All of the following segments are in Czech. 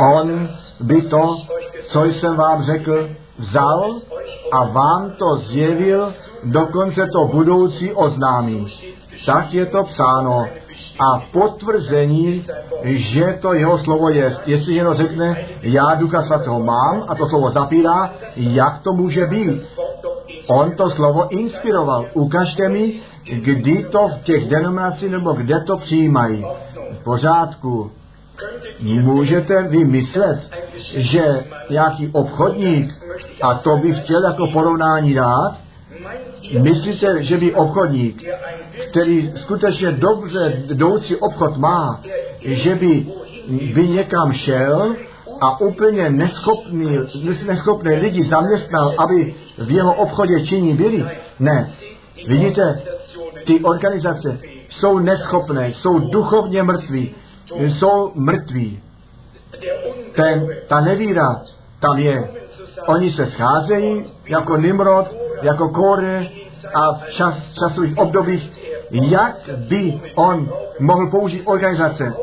On by to, co jsem vám řekl, vzal a vám to zjevil, dokonce to budoucí oznámí. Tak je to psáno. A potvrzení, že to jeho slovo je. Jestli jenom řekne, já ducha svatého mám a to slovo zapírá, jak to může být? On to slovo inspiroval. Ukažte mi, kdy to v těch denominacích nebo kde to přijímají. V pořádku. Můžete vy myslet, že nějaký obchodník, a to bych chtěl jako porovnání dát, myslíte, že by obchodník, který skutečně dobře jdoucí obchod má, že by, by někam šel a úplně neschopný, neschopné lidi zaměstnal, aby v jeho obchodě činí byli? Ne. Vidíte, ty organizace jsou neschopné, jsou duchovně mrtví, jsou mrtví. Ten, ta nevíra tam je. Oni se scházejí jako Nimrod, jako Kore a v čas, časových obdobích, jak by on mohl použít organizace.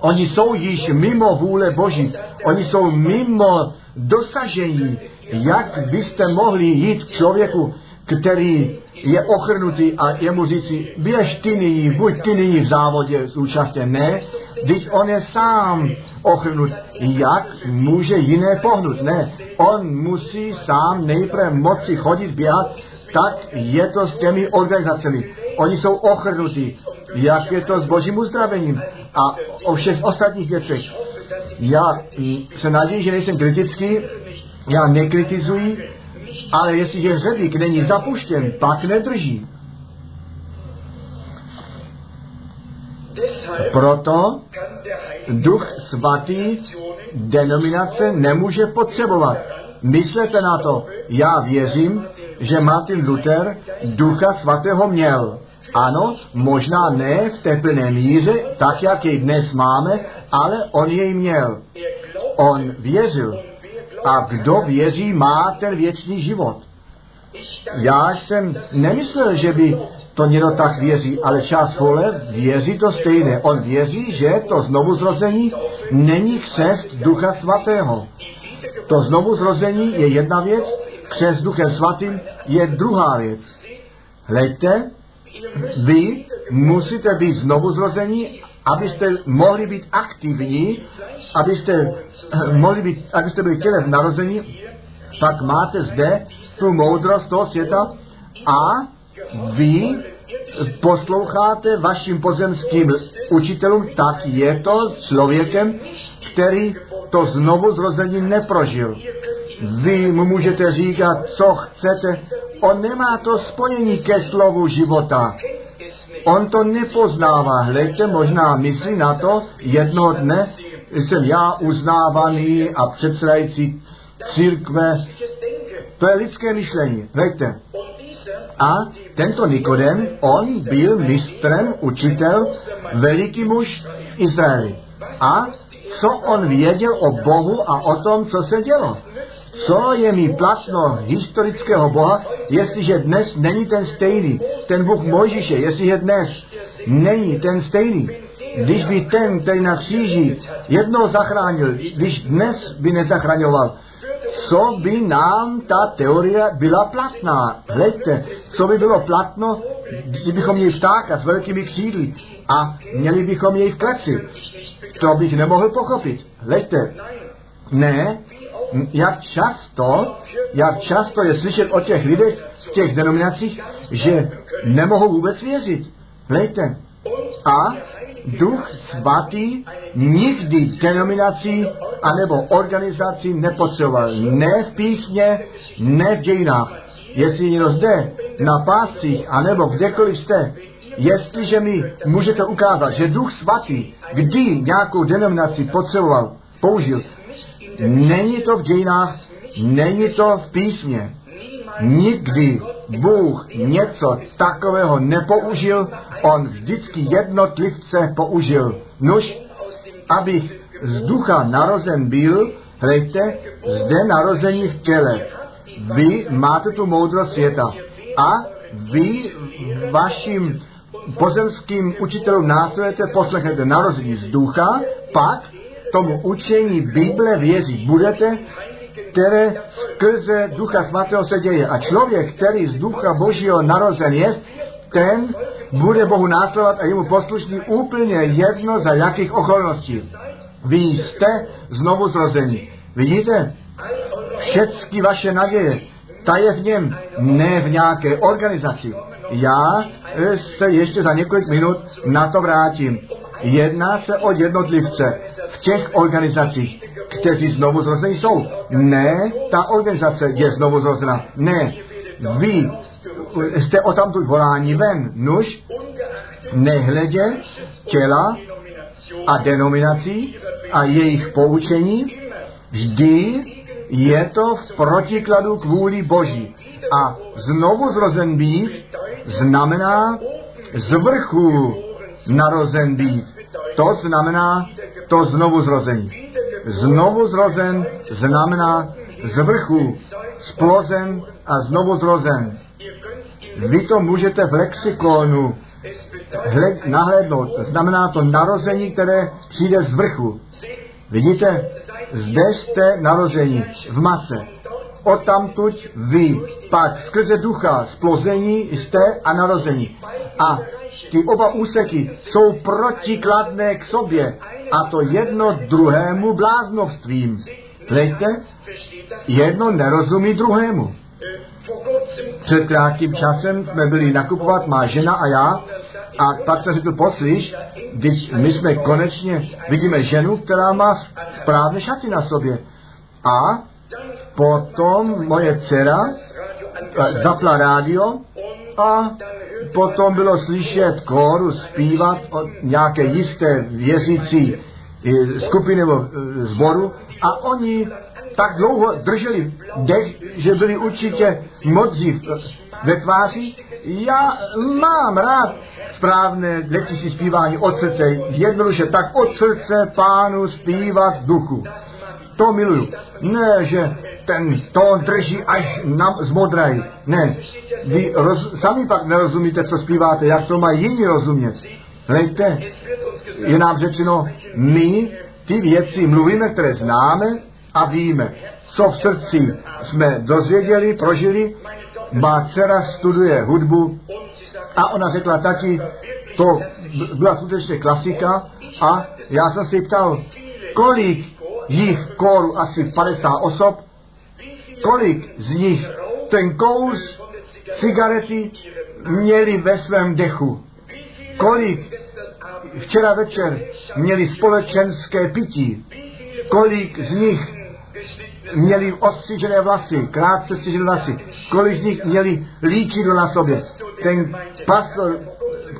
Oni jsou již mimo vůle Boží. Oni jsou mimo dosažení. Jak byste mohli jít k člověku, který je ochrnutý a jemu říci, běž ty nyní, buď ty nyní v závodě zúčastně. Ne, když on je sám ochrnut, jak může jiné pohnout? Ne, on musí sám nejprve moci chodit, běhat, tak je to s těmi organizacemi. Oni jsou ochrnutí. Jak je to s božím uzdravením a o všech ostatních věcech. Já se naději, že nejsem kritický, já nekritizuji, ale jestliže hřebík není zapuštěn, pak nedrží. Proto duch svatý denominace nemůže potřebovat. Myslete na to. Já věřím, že Martin Luther ducha svatého měl. Ano, možná ne v té plné míře, tak jak jej dnes máme, ale on jej měl. On věřil. A kdo věří, má ten věčný život. Já jsem nemyslel, že by to někdo tak věří, ale část vole věří to stejné. On věří, že to znovu zrození není křest Ducha Svatého. To znovu zrození je jedna věc, křest Duchem Svatým je druhá věc. Hleďte, vy musíte být znovu zrození, abyste mohli být aktivní, abyste mohli být, abyste byli těle v narození, pak máte zde tu moudrost toho světa a vy posloucháte vašim pozemským učitelům, tak je to s člověkem, který to znovu zrození neprožil. Vy mu můžete říkat, co chcete, on nemá to spojení ke slovu života. On to nepoznává. Hledajte, možná myslí na to, jednoho dne jsem já uznávaný a předsedající církve. To je lidské myšlení. Hledajte. A tento Nikodem, on byl mistrem, učitel, veliký muž v Izraeli. A co on věděl o Bohu a o tom, co se dělo? Co je mi platno historického Boha, jestliže dnes není ten stejný, ten Bůh Mojžíše, jestliže dnes není ten stejný, když by ten, který na kříži jednou zachránil, když dnes by nezachraňoval, co by nám ta teorie byla platná. Hleďte, co by bylo platno, kdybychom měli ptáka s velkými křídly a měli bychom jej v kleci. To bych nemohl pochopit. Hleďte, ne, jak často, jak často je slyšet o těch lidech v těch denominacích, že nemohou vůbec věřit. Hleďte. A duch svatý nikdy denominací anebo organizací nepotřeboval. Ne v písmě, ne v dějinách. Jestli někdo zde na páscích, anebo kdekoliv jste, jestliže mi můžete ukázat, že duch svatý kdy nějakou denominaci potřeboval, použil, není to v dějinách, není to v písmě. Nikdy Bůh něco takového nepoužil, on vždycky jednotlivce použil. Nuž, abych z ducha narozen byl, hlejte, zde narození v těle. Vy máte tu moudrost světa a vy vašim pozemským učitelům následujete, poslechnete narození z ducha, pak tomu učení Bible věřit budete, které skrze Ducha Svatého se děje. A člověk, který z Ducha Božího narozen je, ten bude Bohu následovat a jemu poslušný úplně jedno za jakých okolností. Vy jste znovu zrození. Vidíte? Všechny vaše naděje, ta je v něm, ne v nějaké organizaci. Já eh, se ještě za několik minut na to vrátím. Jedná se o jednotlivce v těch organizacích, kteří znovu zrození jsou. Ne, ta organizace je znovu zrozena. Ne, vy jste o tamtud volání ven. Nuž, nehledě těla a denominací a jejich poučení, vždy je to v protikladu k vůli Boží. A znovu zrozen být znamená z vrchu narozen být. To znamená to znovu zrození. Znovu zrozen znamená z vrchu splozen a znovu zrozen. Vy to můžete v lexikonu nahlédnout. Znamená to narození, které přijde z vrchu. Vidíte? Zde jste narození v mase. Odtamtuť vy pak skrze ducha splození jste a narození. A ty oba úseky jsou protikladné k sobě a to jedno druhému bláznovstvím. Hleďte, jedno nerozumí druhému. Před krátkým časem jsme byli nakupovat, má žena a já, a pak jsem řekl, poslyš, když my jsme konečně, vidíme ženu, která má správné šaty na sobě. A potom moje dcera eh, zapla rádio a potom bylo slyšet kóru zpívat od nějaké jisté věřící eh, skupiny nebo eh, zboru a oni tak dlouho drželi dech, že byli určitě modří ve tváři. Já mám rád správné letí zpívání od srdce, jednoduše tak od srdce pánu zpívat v duchu. To miluju. Ne, že ten tón drží až na, zmodrají. Ne. Vy roz, sami pak nerozumíte, co zpíváte, jak to mají jiní rozumět. Hlejte, je nám řečeno, my ty věci mluvíme, které známe a víme. Co v srdci jsme dozvěděli, prožili. Má dcera studuje hudbu a ona řekla, tati, to byla skutečně klasika a já jsem si ptal, kolik jich kóru asi 50 osob, kolik z nich ten kous cigarety měli ve svém dechu, kolik včera večer měli společenské pití, kolik z nich měli ostřížené vlasy, krátce střížené vlasy, kolik z nich měli líčidlo na sobě. Ten pastor,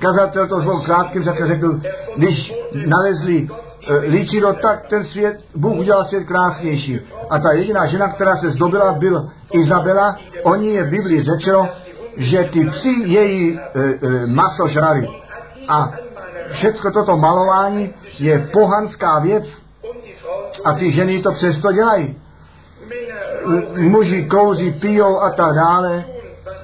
kazatel to zvolil krátkým řekl, když nalezli líčidlo, tak ten svět, Bůh udělal svět krásnější. A ta jediná žena, která se zdobila, byl Izabela. Oni je v Biblii řečeno, že ty psi její e, e, maso žrali. A všecko toto malování je pohanská věc a ty ženy to přesto dělají muži kouří, pijou a tak dále,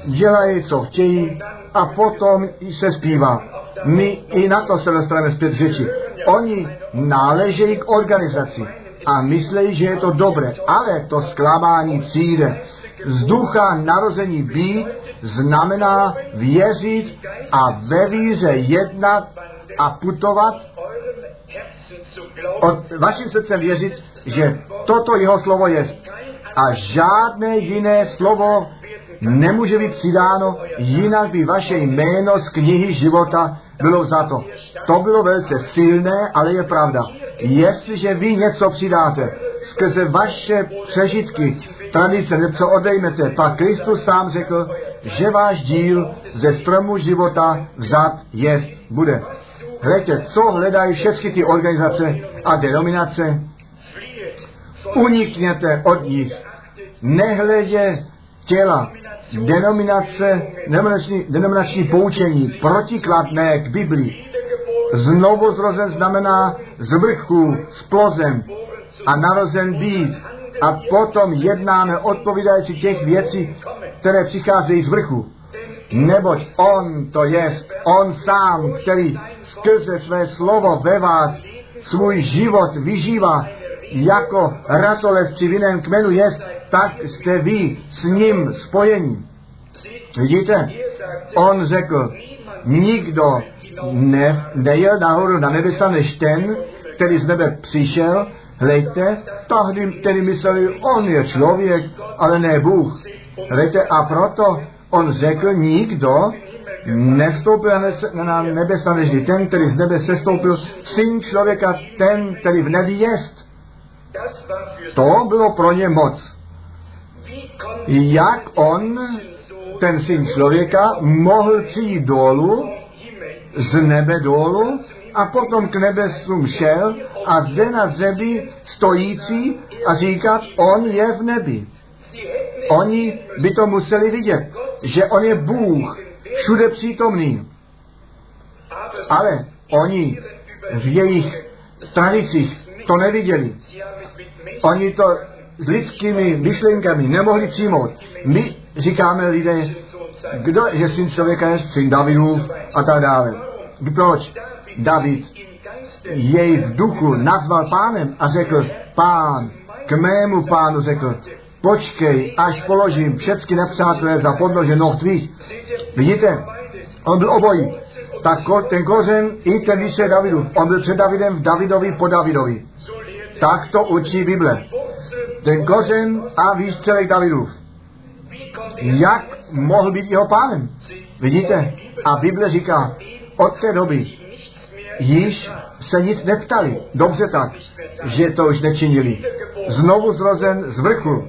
dělají, co chtějí a potom se zpívá. My i na to se dostaneme zpět řeči. Oni náležejí k organizaci a myslejí, že je to dobré, ale to zklamání přijde. Z ducha narození být znamená věřit a ve víře jednat a putovat. Od vaším srdcem věřit, že toto jeho slovo je a žádné jiné slovo nemůže být přidáno, jinak by vaše jméno z knihy života bylo to. To bylo velice silné, ale je pravda. Jestliže vy něco přidáte skrze vaše přežitky, tradice, něco odejmete, pak Kristus sám řekl, že váš díl ze stromu života vzat jest bude. Hledajte, co hledají všechny ty organizace a denominace? Unikněte od nich nehledě těla, denominace, denominační, denominační poučení, protikladné k Biblii. Znovu zrozen znamená z vrchu, s plozem a narozen být. A potom jednáme odpovídající těch věcí, které přicházejí z vrchu. Neboť On to jest, On sám, který skrze své slovo ve vás svůj život vyžívá jako ratolest při vinném kmenu jest, tak jste vy s ním spojení. Vidíte? On řekl, nikdo ne, nejel nahoru na nebesa než ten, který z nebe přišel, hlejte, tahdy tedy mysleli, on je člověk, ale ne Bůh. Hlejte, a proto on řekl, nikdo nevstoupil na nebesa než ten, který z nebe sestoupil, syn člověka, ten, který v nebi jest. To bylo pro ně moc. Jak on, ten syn člověka, mohl přijít dolů, z nebe dolů, a potom k nebesům šel a zde na zemi stojící a říkat, on je v nebi. Oni by to museli vidět, že on je Bůh, všude přítomný. Ale oni v jejich tradicích to neviděli. Oni to s lidskými myšlenkami nemohli přijmout. My říkáme lidé, kdo je syn člověka, je syn Davidův a tak dále. Proč David jej v duchu nazval pánem a řekl, pán, k mému pánu řekl, počkej, až položím všechny nepřátelé za podnože noh tvých. Vidíte, on byl obojí. Tak ten kořen i ten výše Davidův. On byl před Davidem v Davidovi po Davidovi. Tak to učí Bible. Ten kořen a výstřelek Davidův. Jak mohl být jeho pánem? Vidíte? A Bible říká, od té doby již se nic neptali. Dobře tak, že to už nečinili. Znovu zrozen z vrchu.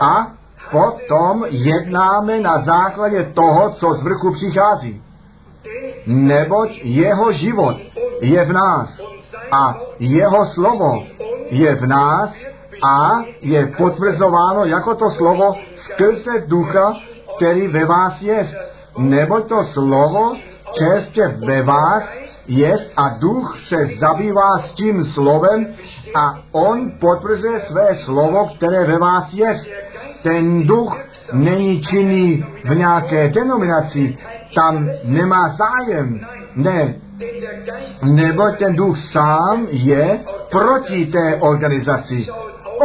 A potom jednáme na základě toho, co z vrchu přichází. Neboť jeho život je v nás a jeho slovo je v nás a je potvrzováno jako to slovo skrze ducha, který ve vás je. Neboť to slovo čestě ve vás jest a duch se zabývá s tím slovem a on potvrzuje své slovo, které ve vás jest. Ten duch není činný v nějaké denominaci, tam nemá zájem. Ne, nebo ten duch sám je proti té organizaci.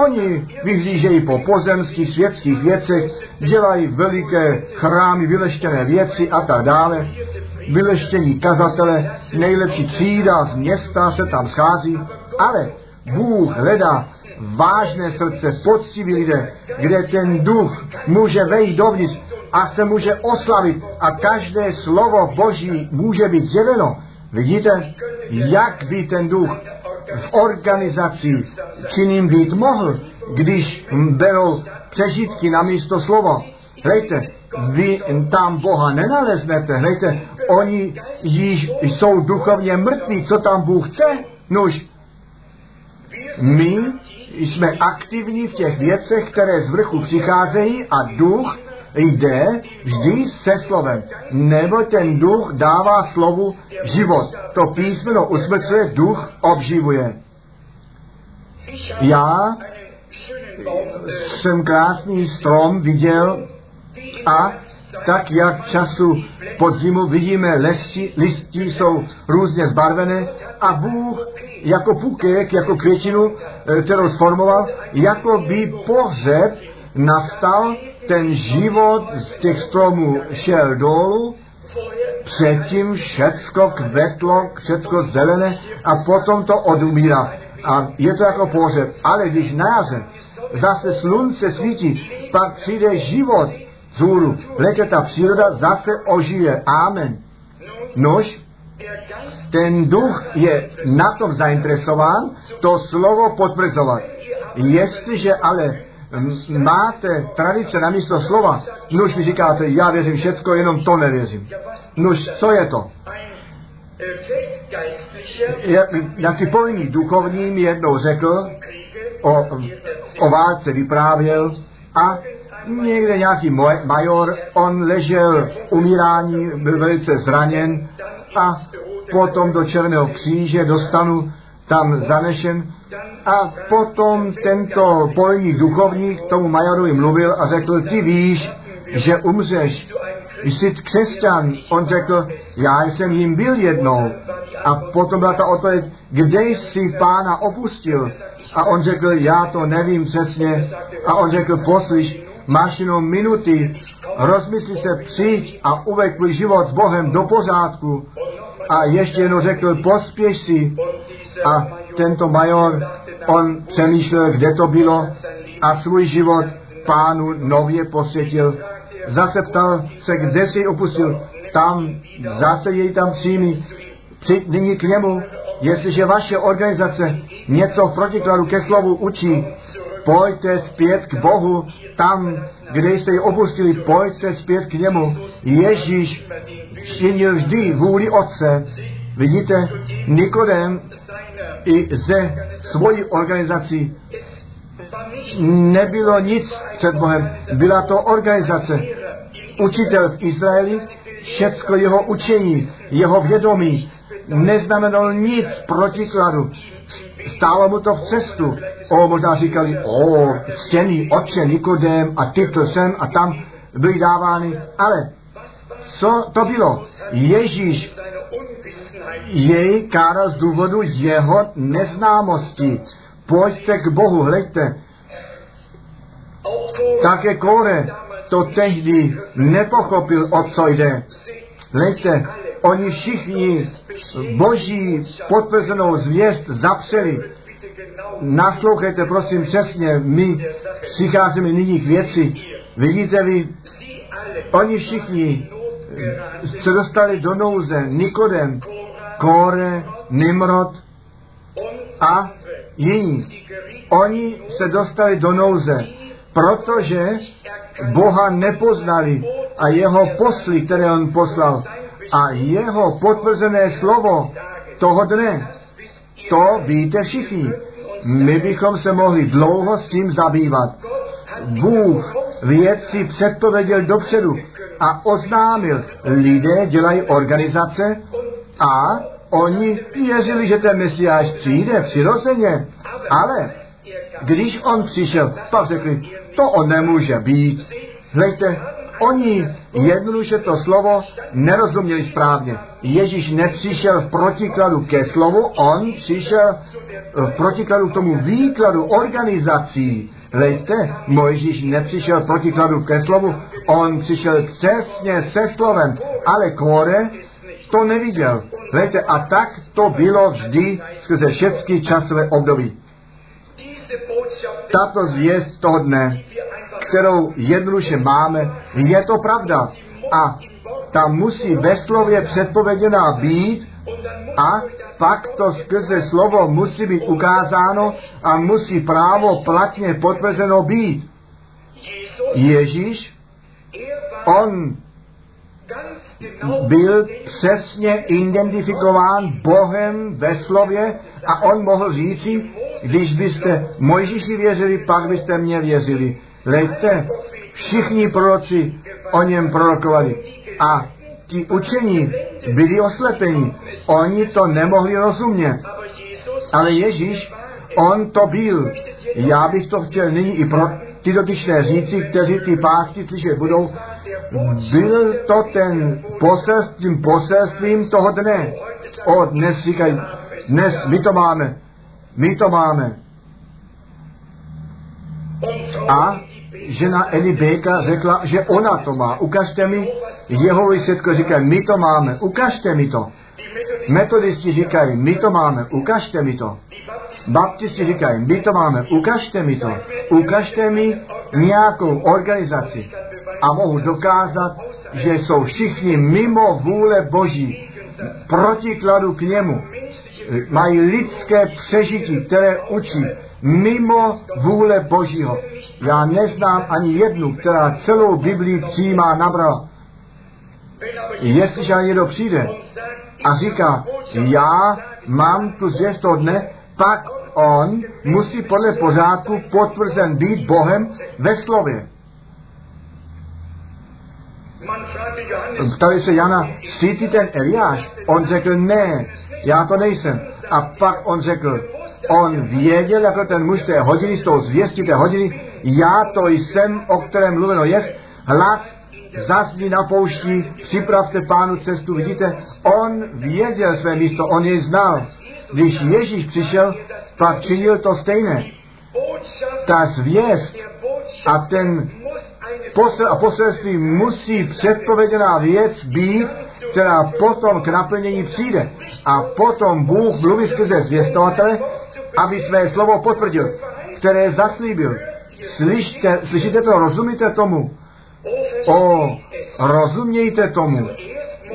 Oni vyhlížejí po pozemských světských věcech, dělají veliké chrámy, vyleštěné věci a tak dále. Vyleštění kazatele, nejlepší třída z města se tam schází, ale Bůh hledá vážné srdce, poctiví lidé, kde ten duch může vejít dovnitř a se může oslavit a každé slovo Boží může být zjeveno. Vidíte, jak by ten duch v organizaci činným být mohl, když berou přežitky na místo slovo. Hlejte, vy tam Boha nenaleznete. Hlejte, oni již jsou duchovně mrtví. Co tam Bůh chce? Nuž, my jsme aktivní v těch věcech, které z vrchu přicházejí a duch jde vždy se slovem. Nebo ten duch dává slovu život. To písmeno usmrcuje, duch obživuje. Já jsem krásný strom viděl a tak jak času podzimu vidíme lesti, listí jsou různě zbarvené a Bůh jako pukék, jako květinu, eh, kterou sformoval, jako by pohřeb nastal, ten život z těch stromů šel dolů, předtím všecko kvetlo, všecko zelené a potom to odumírá. A je to jako pohřeb. Ale když na jaře zase slunce svítí, pak přijde život vzhůru. Leke ta příroda zase ožije. Amen. Nož, ten duch je na tom zainteresován to slovo potvrzovat. Jestliže ale máte tradice na místo slova, nuž mi říkáte, já věřím všecko, jenom to nevěřím. Nuž, co je to? Jaký pojmí duchovní mi jednou řekl, o, o válce vyprávěl a někde nějaký major, on ležel v umírání, byl velice zraněn a potom do Černého kříže dostanu tam zanešen a potom tento polní duchovník tomu majorovi mluvil a řekl, ty víš, že umřeš, jsi křesťan. On řekl, já jsem jim byl jednou. A potom byla ta odpověď, kde jsi pána opustil? A on řekl, já to nevím přesně. A on řekl, poslyš, máš jenom minuty, rozmysli se, přijď a uveď život s Bohem do pořádku. A ještě jednou řekl, pospěš si. A tento major, on přemýšlel, kde to bylo a svůj život pánu nově posvětil. Zase ptal se, kde si opustil. Tam, zase jej tam přijmí. Přijď nyní k němu, jestliže vaše organizace něco v protikladu ke slovu učí, pojďte zpět k Bohu, tam, kde jste ji opustili, pojďte zpět k němu. Ježíš činil vždy vůli Otce. Vidíte, Nikodem i ze svojí organizací nebylo nic před Bohem. Byla to organizace. Učitel v Izraeli, všecko jeho učení, jeho vědomí, neznamenalo nic protikladu. Stálo mu to v cestu. O, možná říkali, o, ctěný oče Nikodem a tyto sem a tam byly dávány. Ale co to bylo? Ježíš jej káral z důvodu jeho neznámosti. Pojďte k Bohu, hleďte. Také Kore to tehdy nepochopil, o co jde. Hleďte, oni všichni boží potvrzenou zvěst zapřeli. Naslouchejte, prosím, přesně, my přicházíme nyní k věci. Vidíte vy, oni všichni se dostali do nouze. Nikodem, Kore, Nimrod a jiní. Oni se dostali do nouze, protože Boha nepoznali a jeho posly, které on poslal, a jeho potvrzené slovo toho dne, to víte všichni. My bychom se mohli dlouho s tím zabývat. Bůh věci předpověděl dopředu a oznámil. Lidé dělají organizace a oni věřili, že ten Mesiáš přijde přirozeně. Ale když on přišel, pak řekli, to on nemůže být. Hlejte, Oni jednoduše to slovo nerozuměli správně. Ježíš nepřišel v protikladu ke slovu, on přišel v protikladu k tomu výkladu organizací. Lejte, Mojžíš nepřišel v protikladu ke slovu, on přišel přesně se slovem, ale Kore to neviděl. Lejte, a tak to bylo vždy skrze všechny časové období. Tato zvěst toho dne kterou jednoduše máme, je to pravda. A ta musí ve slově předpověděná být a pak to skrze slovo musí být ukázáno a musí právo platně potvrzeno být. Ježíš, on byl přesně identifikován Bohem ve slově a on mohl říci, když byste Mojžíši věřili, pak byste mě věřili. Lejte, všichni proroci o něm prorokovali. A ti učení byli oslepení. Oni to nemohli rozumět. Ale Ježíš, on to byl. Já bych to chtěl nyní i pro ty dotyčné říci, kteří ty pásky slyšet budou. Byl to ten poselstvím, poselstvím toho dne. O, dnes říkají, dnes my to máme. My to máme. A žena Eli Beka řekla, že ona to má. Ukažte mi, jeho výsledko říkají, my to máme, ukažte mi to. Metodisti říkají, my to máme, ukažte mi to. Baptisti říkají, my to máme, ukažte mi to. Ukažte mi nějakou organizaci a mohu dokázat, že jsou všichni mimo vůle Boží, protikladu k němu. Mají lidské přežití, které učí mimo vůle Božího. Já neznám ani jednu, která celou Biblii přijímá nabrala. Jestliže někdo přijde a říká, já mám tu zvěst toho dne, pak on musí podle pořádku potvrzen být Bohem ve slově. Ptali se Jana, ty ten Eliáš? On řekl, ne, já to nejsem. A pak on řekl, on věděl, jako ten muž té hodiny, z toho zvěstí té hodiny, já to jsem, o kterém mluveno jest, hlas zasní na poušti, připravte pánu cestu. Vidíte, on věděl své místo, on jej znal. Když Ježíš přišel, pak činil to stejné. Ta zvěst a ten posel a poselství musí předpověděná věc být, která potom k naplnění přijde. A potom Bůh mluví skrze zvěstovatele, aby své slovo potvrdil, které zaslíbil. Slyšte, slyšíte to, rozumíte tomu? O, rozumějte tomu.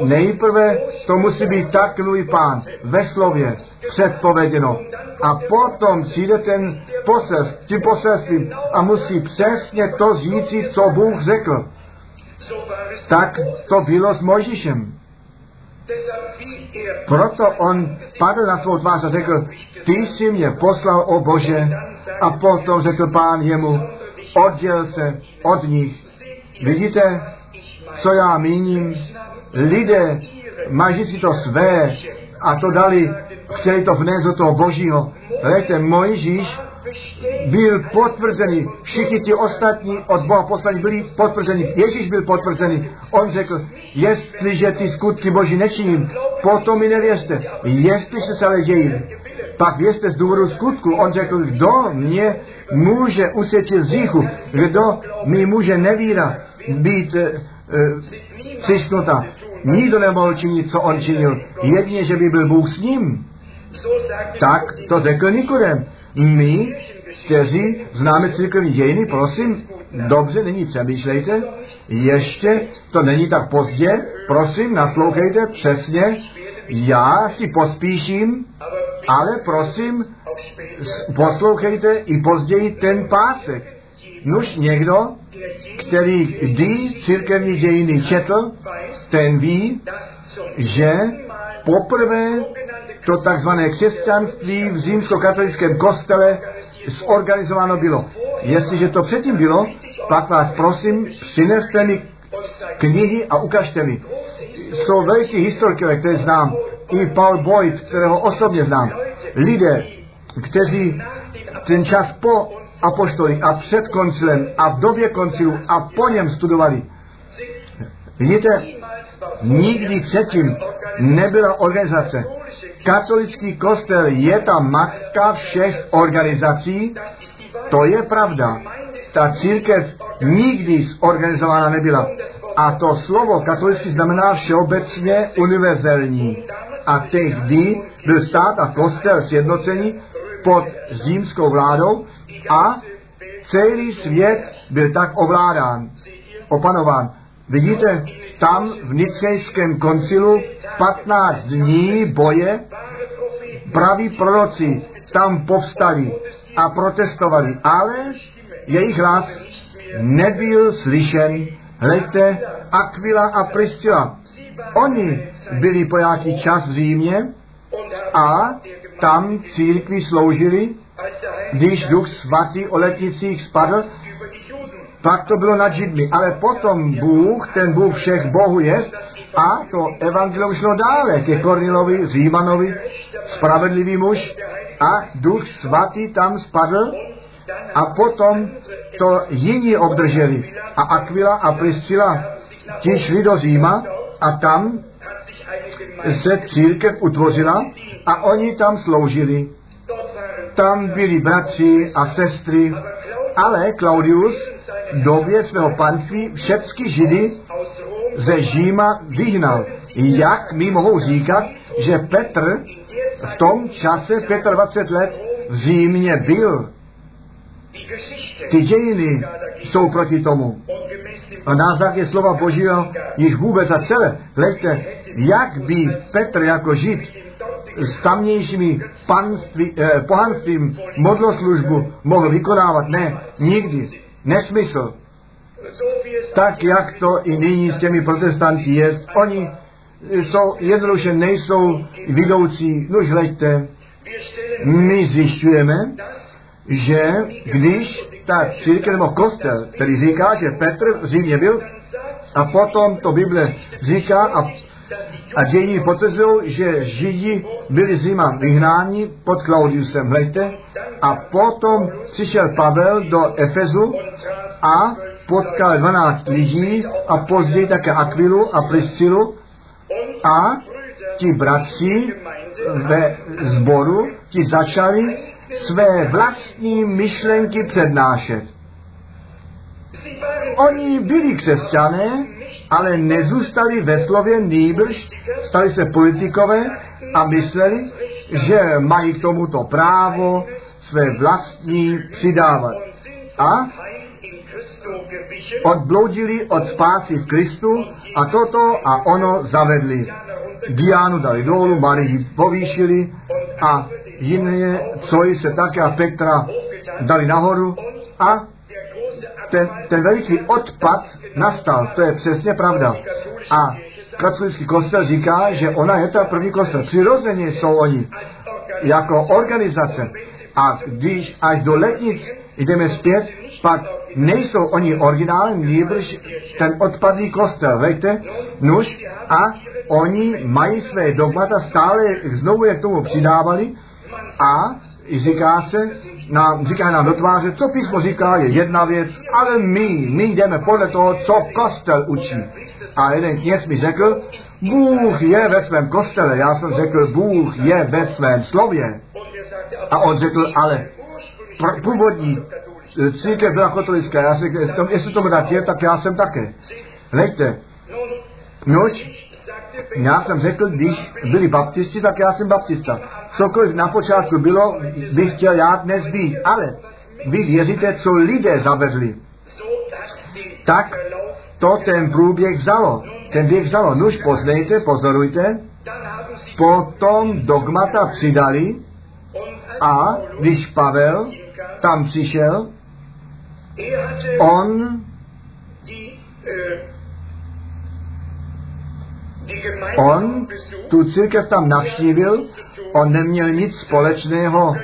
Nejprve to musí být tak, mluví pán, ve slově, předpověděno. A potom přijde ten posel, tím poselstvím a musí přesně to říci, co Bůh řekl. Tak to bylo s Mojžíšem. Proto on padl na svou tvář a řekl, ty jsi mě poslal, o Bože, a potom řekl pán jemu, odděl se od nich. Vidíte, co já míním? Lidé mají vždycky to své a to dali, chtěli to vnést do toho božího. Víte, Mojžíš byl potvrzený, všichni ti ostatní od Boha poslaní byli potvrzeni, Ježíš byl potvrzený. On řekl, jestliže ty skutky Boží nečiním, potom mi nevěřte. Jestliže se ale dějí, pak věřte z důvodu skutku. On řekl, kdo mě může usvědčit z říchu, kdo mi může nevíra být e, e, cisknuta. Nikdo nemohl činit, co on činil. Jedině, že by byl Bůh s ním. Tak to řekl Nikodem. My, kteří známe církevní dějiny, prosím, dobře, nyní přemýšlejte, ještě to není tak pozdě, prosím, naslouchejte přesně, já si pospíším, ale prosím, poslouchejte i později ten pásek. Nuž někdo, který kdy církevní dějiny četl, ten ví, že poprvé to takzvané křesťanství v římskokatolickém kostele zorganizováno bylo. Jestliže to předtím bylo, pak vás prosím, přineste mi knihy a ukažte mi. Jsou velký historikové, které znám, i Paul Boyd, kterého osobně znám. Lidé, kteří ten čas po apoštoli a před koncilem a v době koncilu a po něm studovali. Vidíte, nikdy předtím nebyla organizace. Katolický kostel je ta matka všech organizací, to je pravda. Ta církev nikdy zorganizována nebyla. A to slovo katolický znamená všeobecně univerzální. A tehdy byl stát a kostel sjednocení pod římskou vládou a celý svět byl tak ovládán, opanován. Vidíte, tam v Nicejském koncilu 15 dní boje praví proroci tam povstali a protestovali, ale jejich hlas nebyl slyšen. Hleďte, Aquila a Priscila. Oni byli po nějaký čas v Římě a tam církvi sloužili, když duch svatý o letnicích spadl, pak to bylo nad Židmi. Ale potom Bůh, ten Bůh všech Bohu je, a to evangelium šlo dále ke Kornilovi, Římanovi, spravedlivý muž a duch svatý tam spadl a potom to jiní obdrželi. A Aquila a Priscila ti šli do Říma a tam se církev utvořila a oni tam sloužili. Tam byli bratři a sestry, ale Claudius v době svého panství všechny židy ze Žíma vyhnal. Jak mi mohou říkat, že Petr v tom čase 25 let v Římě byl? Ty dějiny jsou proti tomu. A na základě slova Božího jich vůbec a celé. Hleďte, jak by Petr jako žid s tamnějšími panství, eh, pohanstvím modloslužbu mohl vykonávat. Ne, nikdy. Nesmysl. Tak, jak to i nyní s těmi protestanty je. Oni jsou, jednoduše nejsou vidoucí. Nož hleďte, my zjišťujeme, že když ta církev nebo kostel, který říká, že Petr v Římě byl, a potom to Bible říká a, a dějiny potvrzují, že Židi byli z Říma vyhnáni pod Klaudiusem, hleďte, a potom přišel Pavel do Efezu a potkal 12 lidí a později také Akvilu a Priscilu a ti bratři ve sboru, ti začali své vlastní myšlenky přednášet. Oni byli křesťané, ale nezůstali ve slově nýbrž, stali se politikové a mysleli, že mají k tomuto právo své vlastní přidávat. A odbloudili od spásy v Kristu a toto a ono zavedli. Dianu dali dolů, Marii povýšili a jiné coji se také a Petra dali nahoru a ten, ten veliký odpad nastal, to je přesně pravda. A katolický kostel říká, že ona je ta první kostel. Přirozeně jsou oni jako organizace. A když až do letnic jdeme zpět, pak nejsou oni originální, nýbrž ten odpadný kostel, vejte, nuž, a oni mají své dogmata stále znovu je k tomu přidávali a říká se, nám, říká nám do tváře, co písmo říká, je jedna věc, ale my, my jdeme podle toho, co kostel učí. A jeden kněz mi řekl, Bůh je ve svém kostele. Já jsem řekl, Bůh je ve svém slově. A on řekl, ale pr- původní e, církev byla katolická. Já řekl, jestli tomu tak je, tak já jsem také. Hleďte, nož, já jsem řekl, když byli baptisti, tak já jsem baptista. Cokoliv na počátku bylo, bych chtěl já dnes být. Ale vy věříte, co lidé zavedli. Tak to ten průběh vzalo. Ten běh vzalo. Nuž poznejte, pozorujte. Potom dogmata přidali a když Pavel tam přišel, on On tu církev tam navštívil, on neměl nic společného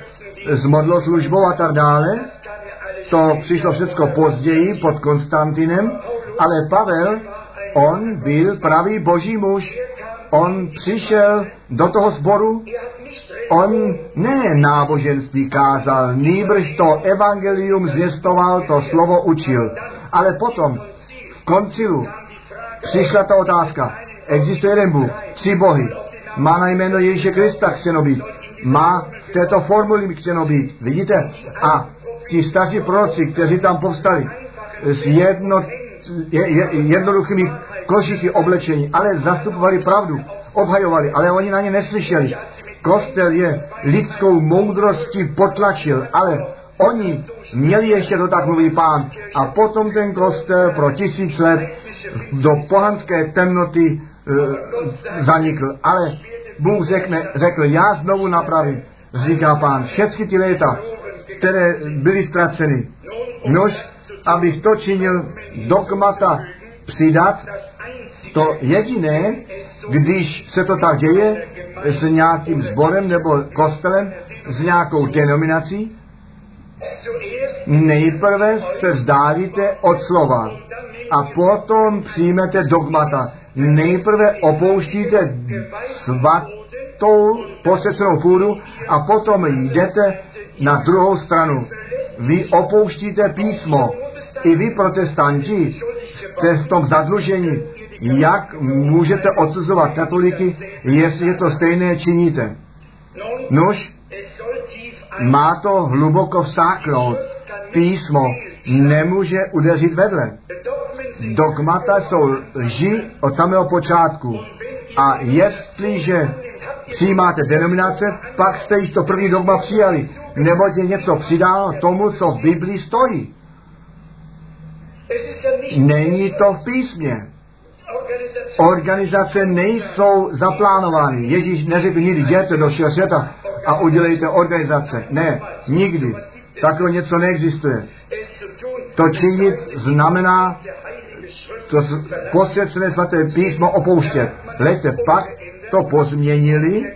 s modloslužbou a tak dále. To přišlo všechno později pod Konstantinem, ale Pavel, on byl pravý boží muž. On přišel do toho sboru, on ne náboženství kázal, nýbrž to evangelium zvěstoval, to slovo učil. Ale potom v koncilu přišla ta otázka, Existuje jeden Bůh, tři bohy. Má na jméno Ježíše Krista chceno být. Má v této formuli chceno být. Vidíte? A ti staří proroci, kteří tam povstali s jedno, je, je, jednoduchými košichy oblečení, ale zastupovali pravdu, obhajovali, ale oni na ně neslyšeli. Kostel je lidskou moudrostí potlačil, ale oni měli ještě to tak mluví pán. A potom ten kostel pro tisíc let do pohanské temnoty zanikl. Ale Bůh řekne, řekl, já znovu napravím, říká pán, všechny ty léta, které byly ztraceny. Nož, abych to činil dogmata přidat, to jediné, když se to tak děje s nějakým sborem nebo kostelem, s nějakou denominací, nejprve se vzdálíte od slova a potom přijmete dogmata nejprve opouštíte svatou posvěcenou půdu a potom jdete na druhou stranu. Vy opouštíte písmo. I vy, protestanti, jste v tom zadlužení. Jak můžete odsuzovat katoliky, jestli to stejné činíte? Nož, má to hluboko vsáknout. Písmo nemůže udeřit vedle. Dogmata jsou lži od samého počátku. A jestliže přijímáte denominace, pak jste již to první dogma přijali, nebo je něco přidáno tomu, co v Biblii stojí. Není to v písmě. Organizace nejsou zaplánovány. Ježíš neřekl nikdy, jděte do všeho světa a udělejte organizace. Ne, nikdy. Takové něco neexistuje. To činit znamená to posvěcené svaté písmo opouštět. Lejte, pak to pozměnili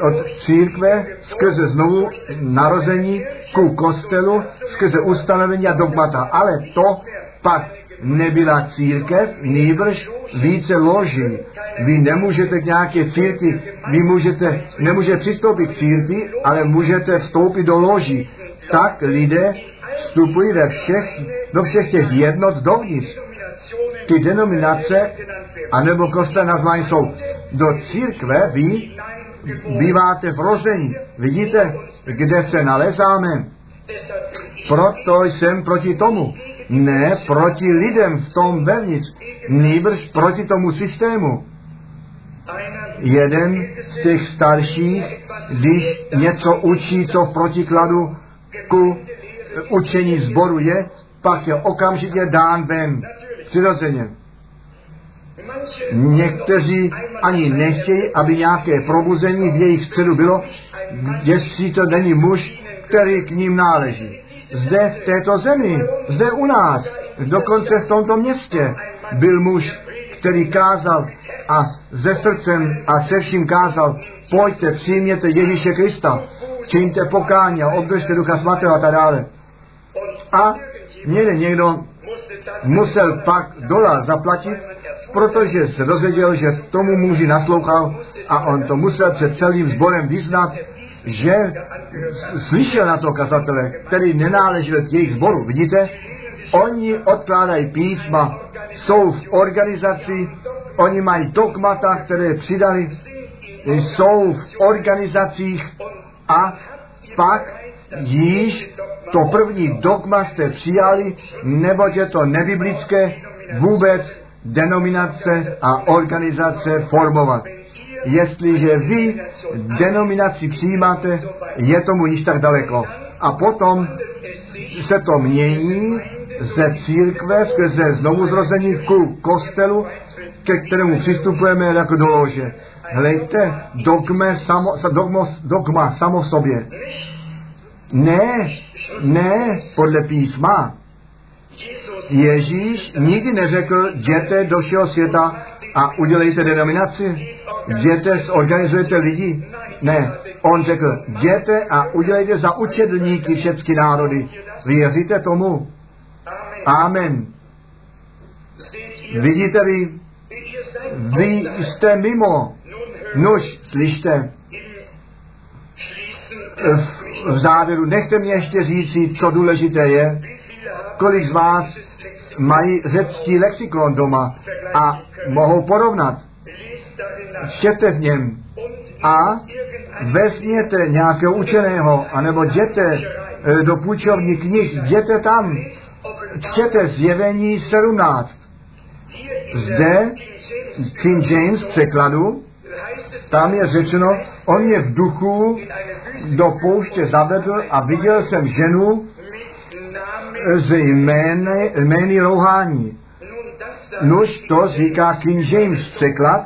od církve skrze znovu narození ku kostelu, skrze ustanovení a dogmata. Ale to pak nebyla církev, nýbrž více loží. Vy nemůžete k nějaké církvi, vy můžete, nemůžete přistoupit k církvi, ale můžete vstoupit do loží. Tak lidé vstupují ve všech, do všech těch jednot dovnitř. Ty denominace, anebo kostel nazvání jsou do církve, vy býváte v rození. Vidíte, kde se nalezáme? Proto jsem proti tomu. Ne proti lidem v tom vevnitř, nýbrž proti tomu systému. Jeden z těch starších, když něco učí, co v protikladu ku učení zboru je, pak je okamžitě dán ven. Přirozeně. Někteří ani nechtějí, aby nějaké probuzení v jejich středu bylo, jestli to není muž, který k ním náleží. Zde v této zemi, zde u nás, dokonce v tomto městě, byl muž, který kázal a ze srdcem a se vším kázal, pojďte, přijměte Ježíše Krista, čiňte pokání a obdržte Ducha Svatého a tak dále. A někde někdo musel pak dolar zaplatit, protože se dozvěděl, že tomu muži naslouchal a on to musel před celým sborem vyznat, že slyšel na to kazatele, který nenáležel k jejich sboru. Vidíte? Oni odkládají písma, jsou v organizaci, oni mají dogmata, které přidali, jsou v organizacích a pak již to první dogma jste přijali, neboť je to nebiblické vůbec denominace a organizace formovat. Jestliže vy denominaci přijímáte, je tomu již tak daleko. A potom se to mění ze církve, skrze znovu zrození ku kostelu, ke kterému přistupujeme jako do lože. Hlejte, dogma samo, dogma, dogma samo sobě. Ne, ne podle písma. Ježíš nikdy neřekl, jděte do všeho světa a udělejte denominaci. Jděte, zorganizujete lidi. Ne, on řekl, jděte a udělejte za učedlníky všechny národy. Věříte tomu? Amen. Vidíte vy, vy jste mimo. Nuž, slyšte, v, v závěru nechte mě ještě říci, co důležité je, kolik z vás mají řecký lexikon doma a mohou porovnat. Čtěte v něm a vezměte nějakého učeného, anebo jděte e, do půjčovní knih, jděte tam, čtěte zjevení 17. Zde King James překladu, tam je řečeno, on mě v duchu do pouště zavedl a viděl jsem ženu z jmény, jmény rouhání. Nuž to říká King James překlad,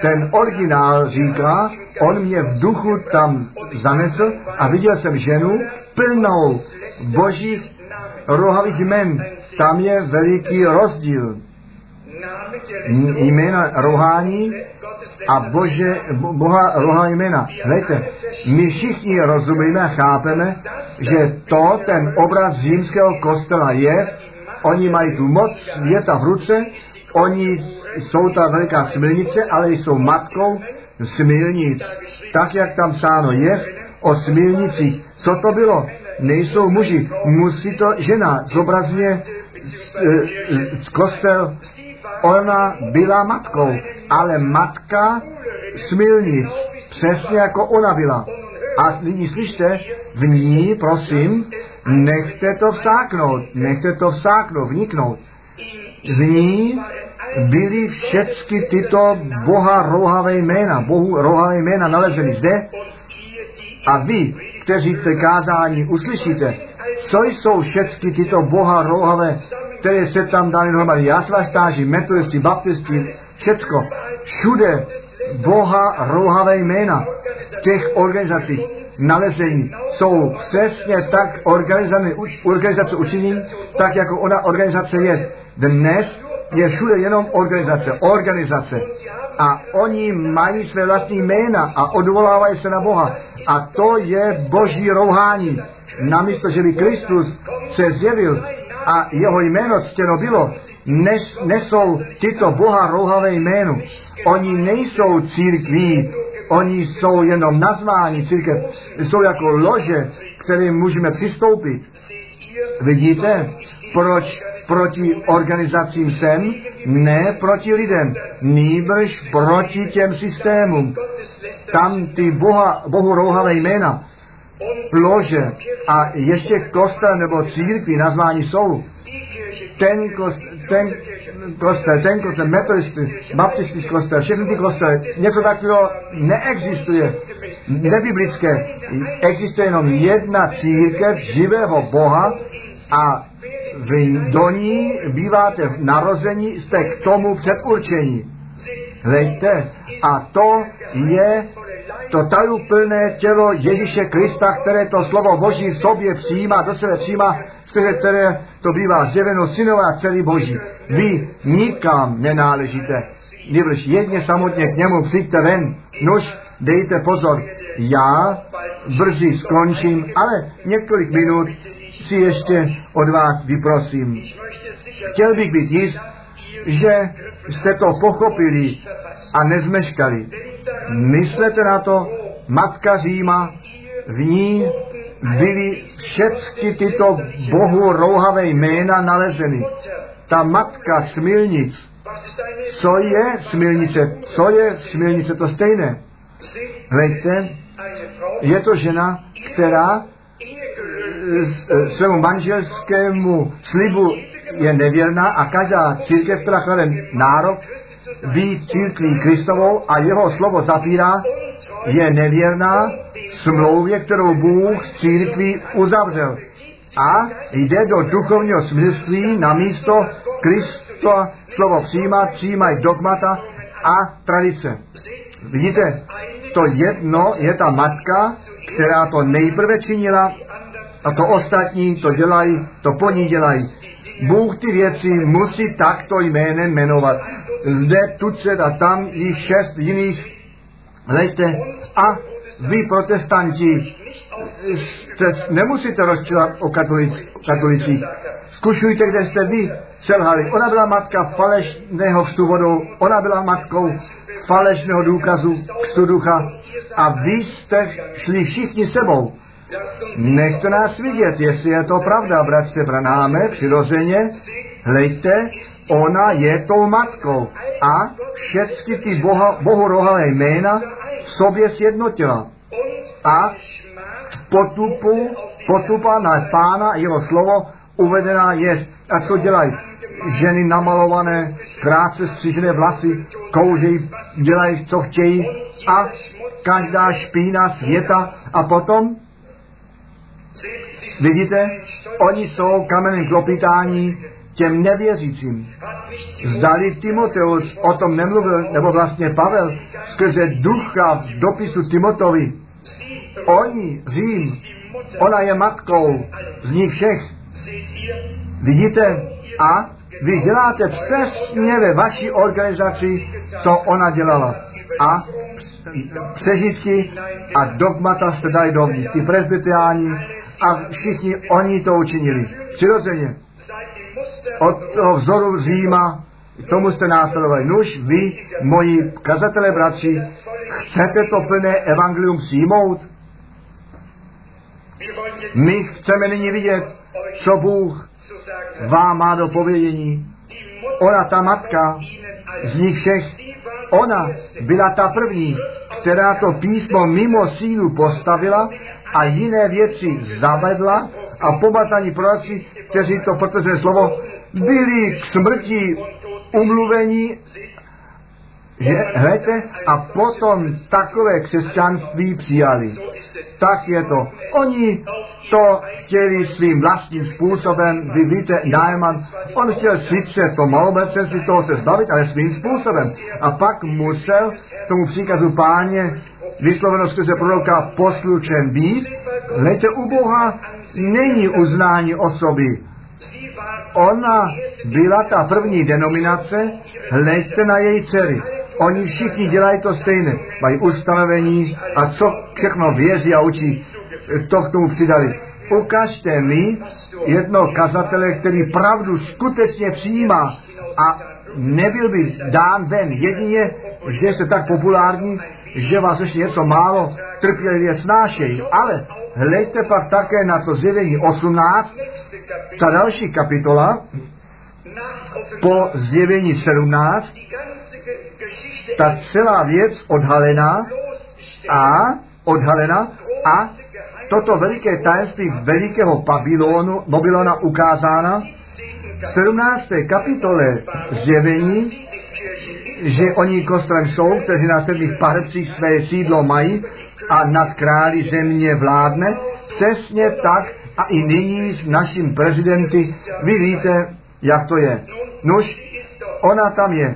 ten originál říká, on mě v duchu tam zanesl a viděl jsem ženu plnou božích rohavých jmen. Tam je veliký rozdíl. Jména rohání a Bože, Boha roha jména. Hlejte, my všichni rozumíme a chápeme, že to ten obraz římského kostela je, oni mají tu moc světa v ruce, oni jsou ta veliká smilnice, ale jsou matkou smilnic. Tak, jak tam sáno je, o smilnicích. Co to bylo? Nejsou muži, musí to žena. Zobrazně e, e, kostel, ona byla matkou, ale matka smilnic, přesně jako ona byla. A nyní slyšte, v ní, prosím, nechte to vsáknout, nechte to vsáknout, vniknout. V ní byly všechny tyto boha rohavé jména, bohu rohavé jména nalezeny zde. A vy, kteří to kázání uslyšíte, co jsou všechny tyto boha rohavé, které se tam dali dohromady. Stáží, metodisti, baptisti, všecko. Všude boha rohavé jména v těch organizacích nalezení jsou přesně tak organizace učinění, tak jako ona organizace je. Dnes je všude jenom organizace, organizace. A oni mají své vlastní jména a odvolávají se na Boha. A to je boží rouhání. Namísto, že by Kristus se zjevil a jeho jméno ctěno bylo, nes, nesou tyto Boha rouhavé jméno. Oni nejsou církví, oni jsou jenom nazváni církev, jsou jako lože, kterým můžeme přistoupit. Vidíte, proč proti organizacím jsem? Ne proti lidem, nýbrž proti těm systémům. Tam ty boha, bohu rouhavé jména, lože a ještě kostel nebo církví nazvání jsou. Ten, kost, ten kostel, ten kostel, metodisty, baptistický kostel, všechny ty kostely, něco takového neexistuje, nebiblické. Existuje jenom jedna církev živého Boha a vy do ní býváte narození, jste k tomu předurčení. Hleďte, a to je to tajuplné tělo Ježíše Krista, které to slovo Boží v sobě přijímá, do sebe přijímá, skrze které to bývá zjeveno synové a celý Boží. Vy nikam nenáležíte, nebož jedně samotně k němu přijďte ven. Nož, dejte pozor, já brzy skončím, ale několik minut si ještě od vás vyprosím. Chtěl bych být jist, že jste to pochopili a nezmeškali. Myslete na to, matka Říma, v ní byly všechny tyto bohu rouhavé jména nalezeny. Ta matka Smilnic, co je Smilnice? Co je Smilnice? To stejné. Hleďte, je to žena, která svému manželskému slibu je nevěrná a každá církev, která klade nárok být církví Kristovou a jeho slovo zapírá, je nevěrná smlouvě, kterou Bůh z církví uzavřel. A jde do duchovního smyslství na místo Krista slovo přijímat, přijímají dogmata a tradice. Vidíte, to jedno je ta matka, která to nejprve činila a to ostatní to dělají, to po ní dělají. Bůh ty věci musí takto jménem jmenovat. Zde tucet a tam jich šest jiných. Lejte, a vy protestanti jste, nemusíte rozčilovat o katolic, katolicích. Zkušujte, kde jste vy selhali. Ona byla matka falešného kstu vodou, ona byla matkou falešného důkazu kstu ducha a vy jste šli všichni sebou. Nechte nás vidět, jestli je to pravda, bratře Branáme, přirozeně. Hlejte, ona je tou matkou a všechny ty boha, bohorohavé jména v sobě sjednotila. A potupu, potupa na pána jeho slovo uvedená je. A co dělají? Ženy namalované, krátce střížené vlasy, kouřejí, dělají, co chtějí a každá špína světa a potom Vidíte, oni jsou kamenem klopítání těm nevěřícím. Zdali Timoteus o tom nemluvil, nebo vlastně Pavel, skrze ducha v dopisu Timotovi. Oni, Řím, ona je matkou z nich všech. Vidíte? A vy děláte přesně ve vaší organizaci, co ona dělala. A přežitky a dogmata jste dali dovnitř. Ty presbytiáni a všichni oni to učinili. Přirozeně. Od toho vzoru Říma tomu jste následovali. Nuž, vy, moji kazatelé bratři, chcete to plné evangelium přijmout? My chceme nyní vidět, co Bůh vám má do povědění. Ona, ta matka, z nich všech, ona byla ta první, která to písmo mimo sílu postavila a jiné věci zavedla a pomazaní proroci, kteří to, protože slovo, byli k smrti umluvení, že, hledajte, a potom takové křesťanství přijali. Tak je to. Oni to chtěli svým vlastním způsobem, vy víte, Najman, on chtěl sice to si toho se zbavit, ale svým způsobem. A pak musel tomu příkazu páně vysloveno skrze proroka poslučen být, hledajte, u Boha není uznání osoby. Ona byla ta první denominace, hleďte na její dcery. Oni všichni dělají to stejné. Mají ustanovení a co všechno věří a učí, to k tomu přidali. Ukažte mi jedno kazatele, který pravdu skutečně přijímá a nebyl by dán ven jedině, že jste tak populární, že vás ještě něco málo trpělivě snášejí. Ale hleďte pak také na to zjevení 18, ta další kapitola, po zjevení 17, ta celá věc odhalená a odhalena a toto veliké tajemství velikého Babylonu, Babylona ukázána v 17. kapitole zjevení, že oni kostrem jsou, kteří na sedmých pahrbcích své sídlo mají a nad králi země vládne, přesně tak a i nyní s naším prezidenty, vy víte, jak to je. Nož, ona tam je.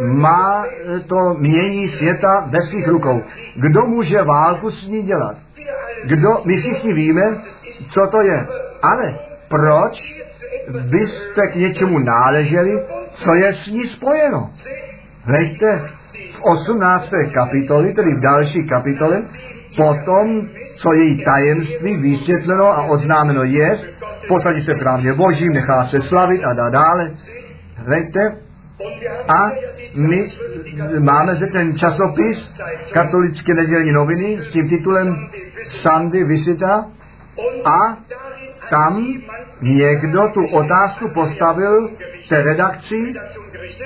Má to mění světa ve svých rukou. Kdo může válku s ní dělat? Kdo, my všichni víme, co to je. Ale proč byste k něčemu náleželi, co je s ní spojeno? Hleďte, v 18. kapitoli, tedy v další kapitole, potom, co její tajemství vysvětleno a oznámeno je, posadí se právě božím, nechá se slavit a dá dále. Hleďte, a my máme zde ten časopis katolické nedělní noviny s tím titulem Sunday Visita a tam někdo tu otázku postavil té redakci,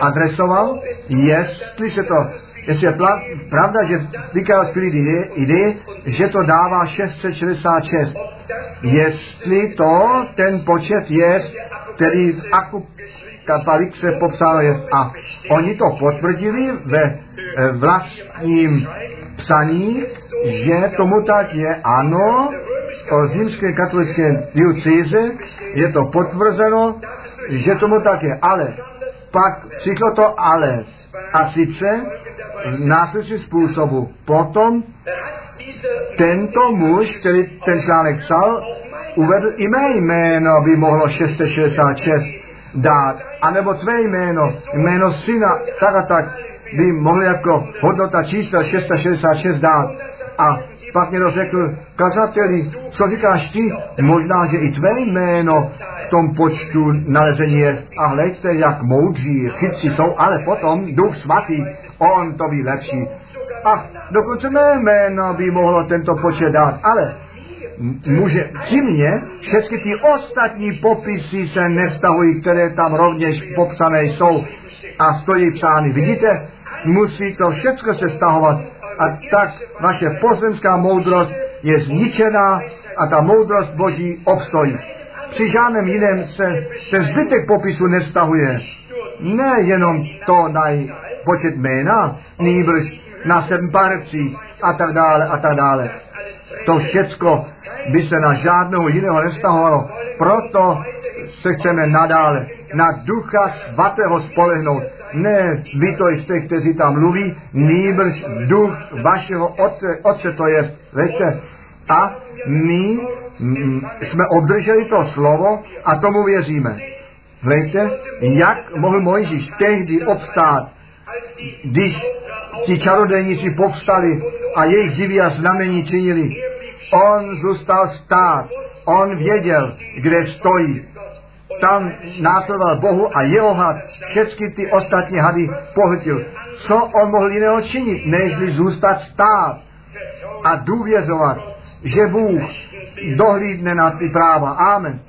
adresoval, jestli se to, jestli je pravda, že Vicar Spirit jde, že to dává 666. Jestli to ten počet je, který v Apokalypse popsáno je. A oni to potvrdili ve eh, vlastním psaní, že tomu tak je. Ano, o římské katolické diocéze je to potvrzeno, že tomu tak je. Ale pak přišlo to ale. A sice v následujícím způsobu. Potom tento muž, který ten článek psal, uvedl i mé jméno, aby mohlo 666 dát, anebo tvé jméno, jméno syna, tak a tak, by mohli jako hodnota čísla 666 dát. A pak někdo řekl, kazateli, co říkáš ty? Možná, že i tvé jméno v tom počtu nalezení je. A hleďte, jak moudří, chytří jsou, ale potom Duch Svatý, on to ví lepší. A dokonce mé jméno by mohlo tento počet dát, ale může přímě, všechny ty ostatní popisy se nevztahují, které tam rovněž popsané jsou a stojí psány. Vidíte, musí to všechno se stahovat a tak vaše pozemská moudrost je zničená a ta moudrost Boží obstojí. Při žádném jiném se ten zbytek popisu nevztahuje. Ne jenom to na počet jména, nýbrž na sedm párcích a tak dále a tak dále. To všecko by se na žádného jiného nevztahovalo. Proto se chceme nadále na ducha svatého spolehnout. Ne vy to jste, kteří tam mluví, nýbrž duch vašeho otce, otce to je, víte. A my mm, jsme obdrželi to slovo a tomu věříme. Víte, jak mohl Mojžíš tehdy obstát, když ti čarodejníci povstali a jejich divy a znamení činili. On zůstal stát, on věděl, kde stojí tam následoval Bohu a jeho had všechny ty ostatní hady pohltil. Co on mohl jiného činit, nežli zůstat stát a důvěřovat, že Bůh dohlídne na ty práva. Amen.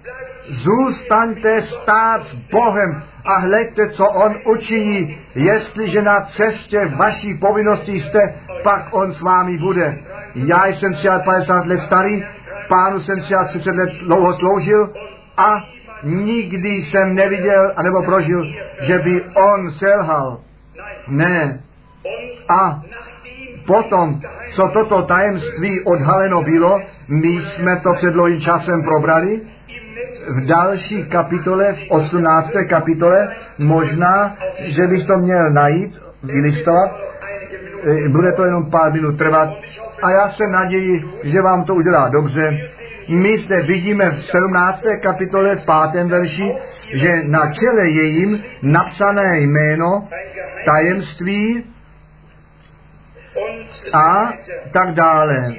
Zůstaňte stát s Bohem a hleďte, co On učiní. Jestliže na cestě vaší povinnosti jste, pak On s vámi bude. Já jsem 50 let starý, pánu jsem 30 let dlouho sloužil a nikdy jsem neviděl anebo prožil, že by on selhal. Ne. A potom, co toto tajemství odhaleno bylo, my jsme to před dlouhým časem probrali, v další kapitole, v 18. kapitole, možná, že bych to měl najít, vylistovat, e, bude to jenom pár minut trvat a já se naději, že vám to udělá dobře my zde vidíme v 17. kapitole v 5. verši, že na čele jejím napsané jméno, tajemství a tak dále.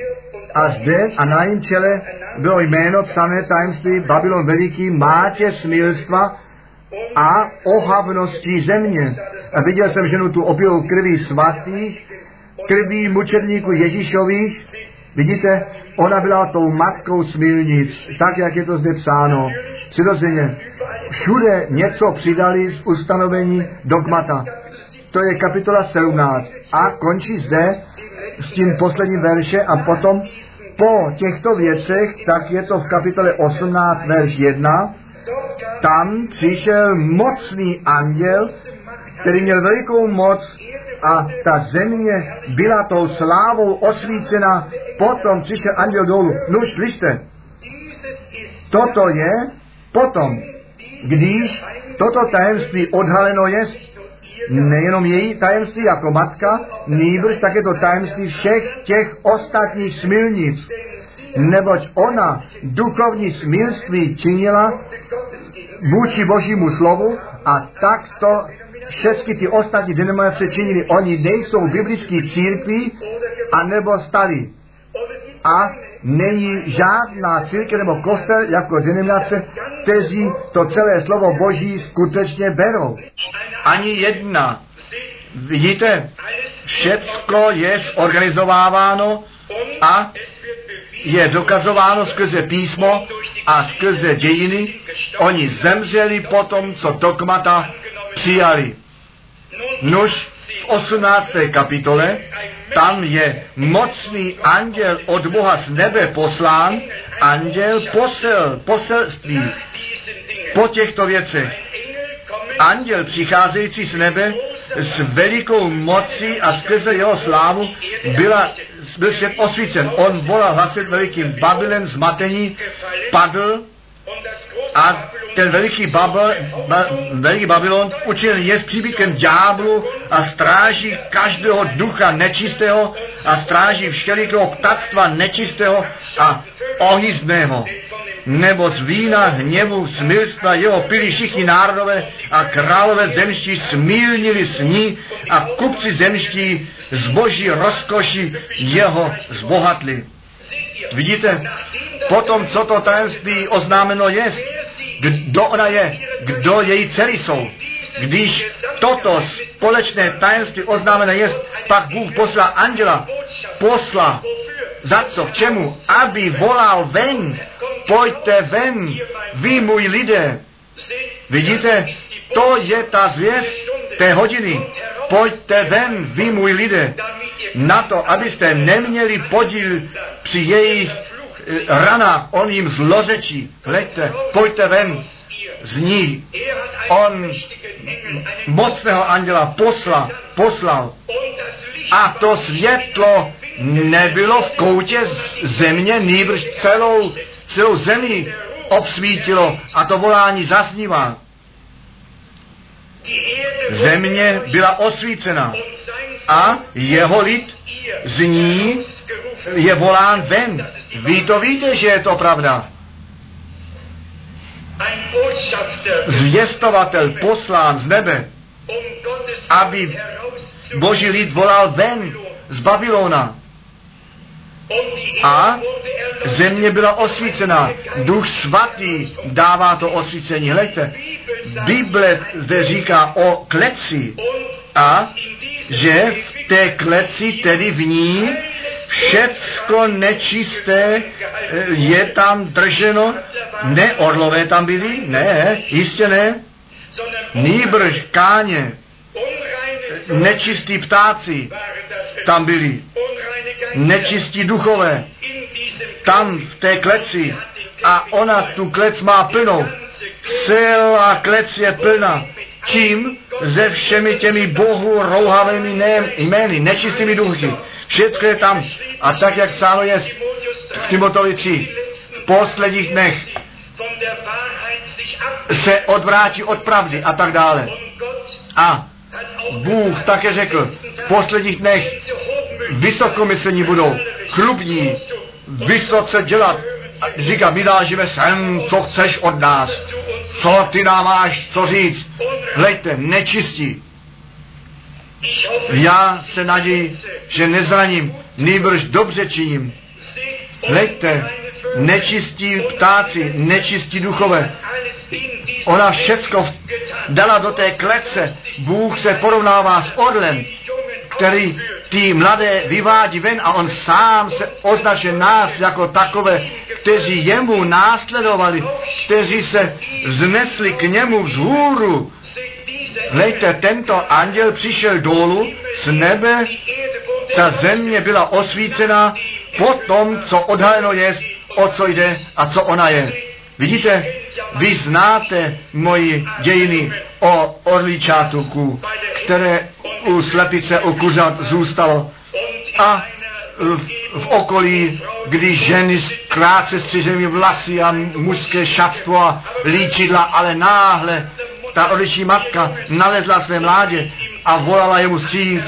A zde a na jejím čele bylo jméno psané tajemství Babylon veliký, mátě smilstva a ohavnosti země. A viděl jsem ženu tu opilou krví svatých krví mučedníků Ježíšových, vidíte, ona byla tou matkou smilnic, tak, jak je to zde psáno. Přirozeně, všude něco přidali z ustanovení dogmata. To je kapitola 17 a končí zde s tím posledním verše a potom po těchto věcech, tak je to v kapitole 18, verš 1, tam přišel mocný anděl, který měl velikou moc a ta země byla tou slávou osvícena, potom přišel anděl dolů. No slyšte, toto je potom, když toto tajemství odhaleno je, nejenom její tajemství jako matka, nýbrž také to tajemství všech těch ostatních smilnic, neboť ona duchovní smilství činila vůči božímu slovu a takto všechny ty ostatní denominace činili. Oni nejsou biblický církví, anebo stali. A není žádná církev nebo kostel jako denominace, kteří to celé slovo Boží skutečně berou. Ani jedna. Vidíte, všecko je zorganizováváno a je dokazováno skrze písmo a skrze dějiny. Oni zemřeli po tom, co dogmata přijali. Nož v 18. kapitole tam je mocný anděl od Boha z nebe poslán, anděl posel, poselství po těchto věcech. Anděl přicházející z nebe s velikou mocí a skrze jeho slávu byla, byl svět osvícen. On volal hlasit velikým Babylem zmatení, padl a ten veliký, Babel, ba, veliký Babylon učinil je příbytkem ďáblu a stráží každého ducha nečistého a stráží všelikého ptactva nečistého a ohyzného. Nebo z vína hněvu smilstva jeho pili všichni národové a králové zemští smílnili s ní a kupci zemští z boží rozkoši jeho zbohatli. Vidíte, potom, co to tajemství oznámeno je, kdo ona je, kdo její dcery jsou. Když toto společné tajemství oznámené je, pak Bůh poslal anděla, posla, za co, k čemu? Aby volal ven, pojďte ven, vy můj lidé. Vidíte, to je ta zvěst té hodiny. Pojďte ven, vy můj lidé, na to, abyste neměli podíl při jejich rana, on jim zlořečí. Hleďte, pojďte ven z ní. On mocného anděla posla, poslal. A to světlo nebylo v koutě země, nýbrž celou, celou zemi obsvítilo a to volání zaznívá. Země byla osvícena a jeho lid z ní je volán ven. Vy to víte, že je to pravda. Zvěstovatel poslán z nebe, aby boží lid volal ven z Babylona. A země byla osvícená. Duch svatý dává to osvícení. Hleďte, Bible zde říká o kleci a že v té kleci, tedy v ní, všecko nečisté eh, je tam drženo. Ne, orlové tam byli? Ne, jistě ne. Nýbrž káně, nečistí ptáci tam byli, nečistí duchové, tam v té kleci a ona tu klec má plnou. Celá klec je plná. Čím? Ze všemi těmi bohu rouhavými jmény, nečistými duchy. Všechno je tam. A tak, jak psáno je v Timotovi 3, v posledních dnech se odvrátí od pravdy a tak dále. A Bůh také řekl, v posledních dnech vysokomyslní budou, chlubní, vysoce dělat. A říká, vydážíme sem, co chceš od nás. Co ty nám máš co říct? Hleďte, nečistí. Já se naději, že nezraním, nýbrž dobře činím. Hleďte, nečistí ptáci, nečistí duchové. Ona všecko dala do té klece. Bůh se porovnává s orlem, který ty mladé vyvádí ven a on sám se označuje nás jako takové, kteří jemu následovali, kteří se znesli k němu vzhůru. Hlejte, tento anděl přišel dolů z nebe, ta země byla osvícena po tom, co odhaleno je, o co jde a co ona je. Vidíte, vy znáte moji dějiny o orličátuku, které u slepice, u kuřat zůstalo. A v, v okolí, když ženy s krátce střiženými vlasy a mužské šatstvo a líčidla, ale náhle ta orličí matka nalezla své mládě a volala jemu stříc,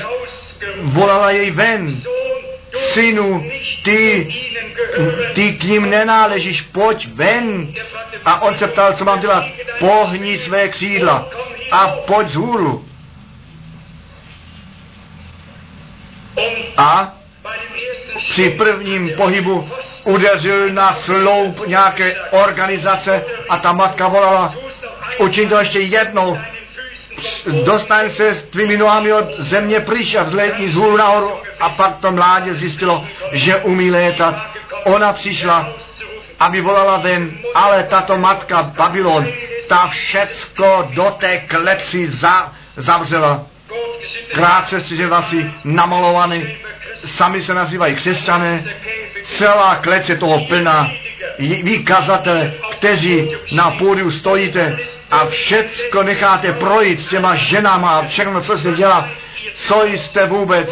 volala jej ven. Synu, ty, ty k ním nenáležíš, pojď ven. A on se ptal, co mám dělat. Pohni své křídla a pojď z hůru. A při prvním pohybu udeřil na sloup nějaké organizace a ta matka volala, učin to ještě jednou, dostaň se s tvými nohami od země pryč a vzletni z hůru nahoru a pak to mládě zjistilo, že umí létat. Ona přišla, aby volala ven, ale tato matka Babylon, ta všecko do té klepsy za, zavřela. Krátce střiže vlasy namalovaný, sami se nazývají křesťané, celá klec je toho plná. Vy kazatele, kteří na pódiu stojíte a všecko necháte projít s těma ženama a všechno, co se dělá, co jste vůbec,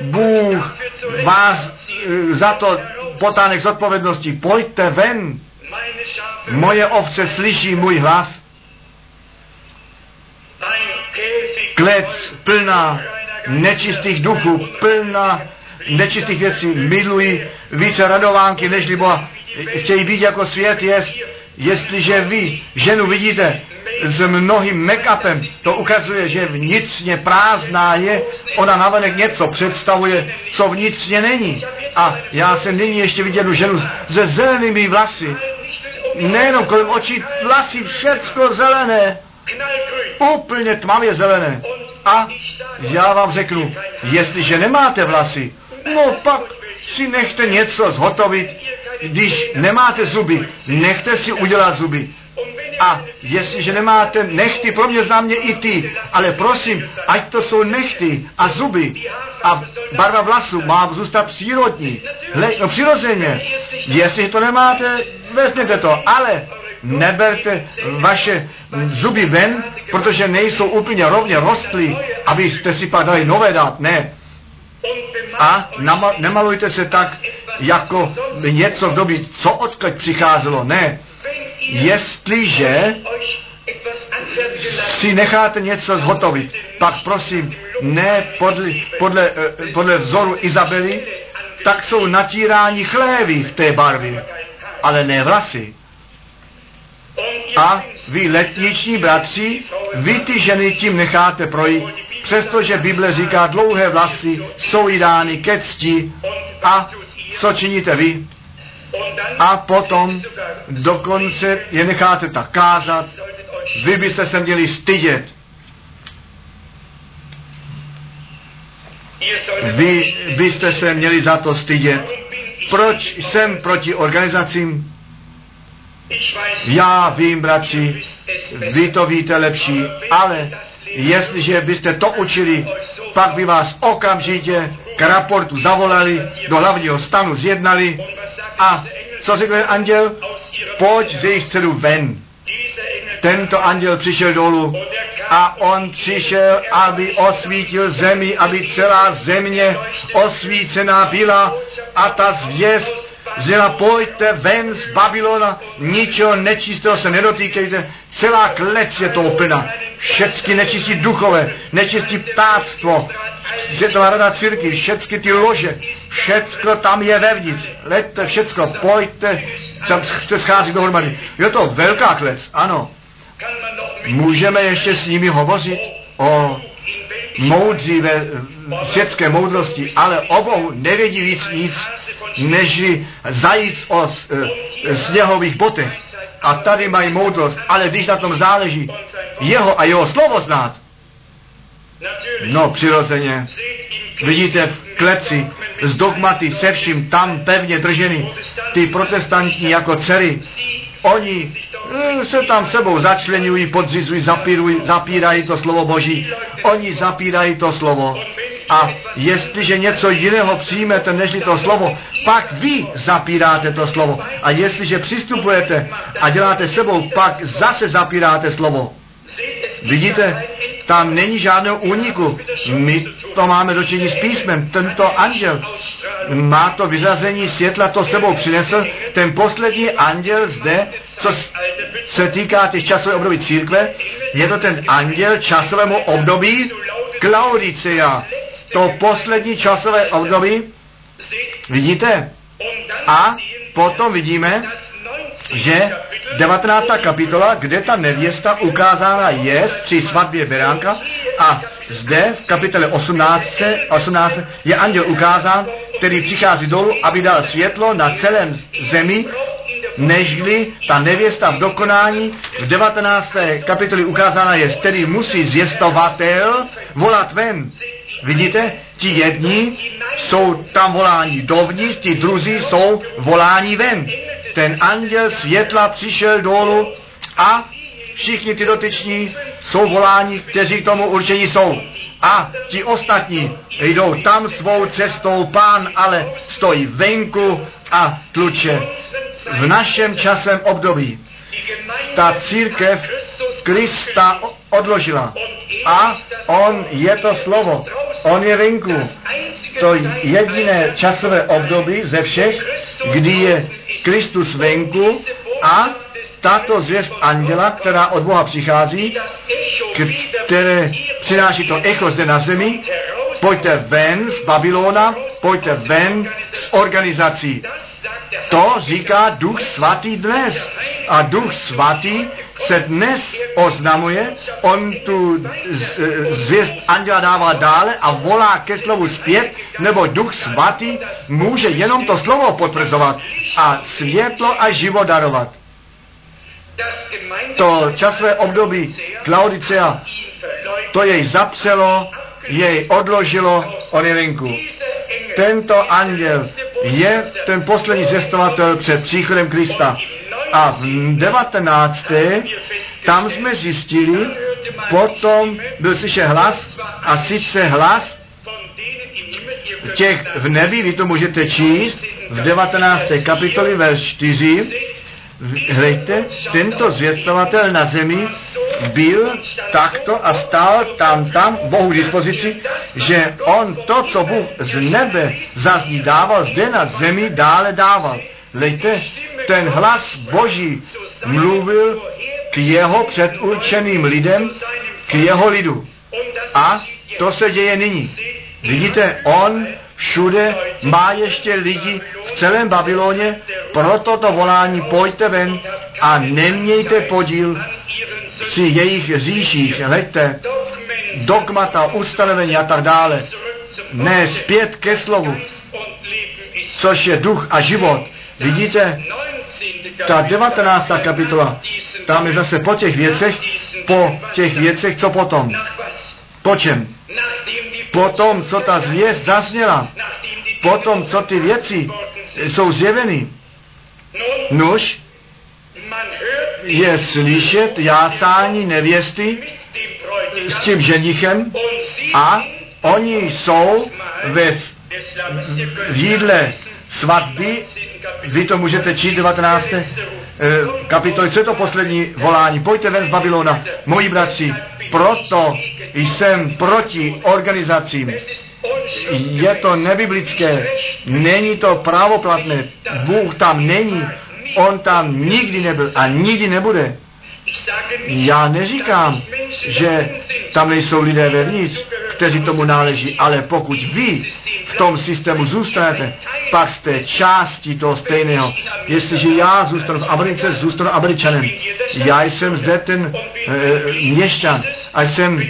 Bůh vás e, za to potánek z odpovědnosti. Pojďte ven. Moje ovce slyší můj hlas. Klec plná nečistých duchů, plná nečistých věcí, milují více radovánky, než Boha. Chtějí být jako svět je, jestliže vy ženu vidíte s mnohým make-upem, to ukazuje, že vnitřně prázdná je, ona navenek něco představuje, co vnitřně není. A já jsem nyní ještě viděl ženu se zelenými vlasy, nejenom kolem očí, vlasy všecko zelené, úplně tmavě zelené. A já vám řeknu, jestliže nemáte vlasy, no pak si nechte něco zhotovit, když nemáte zuby, nechte si udělat zuby. A jestliže nemáte nechty, pro mě za mě i ty, ale prosím, ať to jsou nechty a zuby a barva vlasů má zůstat přírodní, hle, no přirozeně. Jestli to nemáte, vezměte to, ale neberte vaše zuby ven, protože nejsou úplně rovně rostly, abyste si pak dali nové dát, ne. A nemalujte se tak, jako něco v době, co odkud přicházelo, ne jestliže si necháte něco zhotovit, pak prosím, ne podle, podle, eh, podle vzoru Izabely, tak jsou natíráni chlévy v té barvě, ale ne vlasy. A vy letniční bratři, vy ty ženy tím necháte projít, přestože Bible říká, dlouhé vlasy jsou jí dány ke cti. A co činíte vy? A potom dokonce je necháte tak kázat, vy byste se měli stydět. Vy byste se měli za to stydět. Proč jsem proti organizacím? Já vím, bratři, vy to víte lepší, ale jestliže byste to učili, pak by vás okamžitě k raportu zavolali, do hlavního stanu zjednali a co řekl anděl? Pojď z jejich středu ven. Tento anděl přišel dolů a on přišel, aby osvítil zemi, aby celá země osvícená byla a ta zvěst Zela pojďte ven z Babylona, ničeho nečistého se nedotýkejte, celá klec je to plná. Všecky nečistí duchové, nečistí ptáctvo, Světová rada círky, všechny ty lože, všecko tam je vevnitř. Leďte všecko, pojďte, tam se schází dohromady. Je to velká klec, ano. Můžeme ještě s nimi hovořit o moudří ve světské moudrosti, ale o Bohu nevědí víc nic, než zajíc o e, sněhových botech. A tady mají moudrost, ale když na tom záleží jeho a jeho slovo znát, No, přirozeně. Vidíte v kleci s dogmaty se vším tam pevně držený. Ty protestantní jako dcery, oni eh, se tam sebou začlenují, podřizují, zapírají to slovo Boží. Oni zapírají to slovo. A jestliže něco jiného přijmete, než to slovo, pak vy zapíráte to slovo. A jestliže přistupujete a děláte sebou, pak zase zapíráte slovo. Vidíte, tam není žádného úniku. My to máme dočení s písmem. Tento anděl má to vyřazení světla, to sebou přinesl. Ten poslední anděl zde, co se týká těch časových období církve, je to ten anděl časovému období Klaudicea. To poslední časové období, vidíte? A potom vidíme, že 19. kapitola, kde ta nevěsta ukázána je při svatbě beránka a zde v kapitole 18, 18 je anděl ukázán, který přichází dolů, aby dal světlo na celém zemi, nežli ta nevěsta v dokonání v 19. kapitoli ukázána je, který musí zvěstovatel volat ven. Vidíte, ti jedni jsou tam voláni dovnitř, ti druzí jsou voláni ven ten anděl světla přišel dolů a všichni ty dotyční jsou voláni, kteří k tomu určení jsou. A ti ostatní jdou tam svou cestou, pán ale stojí venku a tluče. V našem časem období ta církev Krista odložila. A on je to slovo. On je venku. To jediné časové období ze všech, kdy je Kristus venku a tato zvěst anděla, která od Boha přichází, které přináší to echo zde na zemi, pojďte ven z Babylona, pojďte ven z organizací. To říká Duch Svatý dnes. A Duch Svatý se dnes oznamuje, on tu zvěst anděla dává dále a volá ke slovu zpět, nebo Duch Svatý může jenom to slovo potvrzovat a světlo a život darovat. To časové období Claudicea, to jej zapřelo, jej odložilo, on je venku. Tento anděl je ten poslední cestovatel před příchodem Krista. A v 19. tam jsme zjistili, potom byl slyšet hlas, a sice hlas těch v nebi, vy to můžete číst, v 19. kapitoli, verš 4, Hlejte, tento zvěstovatel na zemi byl takto a stál tam, tam, Bohu dispozici, že on to, co Bůh z nebe zazní dával, zde na zemi dále dával. Lejte, ten hlas Boží mluvil k jeho předurčeným lidem, k jeho lidu. A to se děje nyní. Vidíte, on všude má ještě lidi v celém Babyloně, proto to volání pojďte ven a nemějte podíl při jejich říších, hleďte, dogmata, ustanovení a tak dále. Ne zpět ke slovu, což je duch a život. Vidíte, ta 19. kapitola, tam je zase po těch věcech, po těch věcech, co potom. Po čem? Po tom, co ta zvěst zazněla. Po tom, co ty věci jsou zjeveny. Nuž, je slyšet jásání nevěsty s tím ženichem a oni jsou ve v jídle svatby, vy to můžete číst 19. Eh, kapitoly, co je to poslední volání? Pojďte ven z Babylona, moji bratři, proto jsem proti organizacím. Je to nebiblické, není to právoplatné, Bůh tam není, on tam nikdy nebyl a nikdy nebude. Já neříkám, že tam nejsou lidé vevnitř, kteří tomu náleží, ale pokud vy v tom systému zůstanete, pak jste částí toho stejného. Jestliže já zůstanu v Americe, zůstanu Američanem. Já jsem zde ten e, měšťan a jsem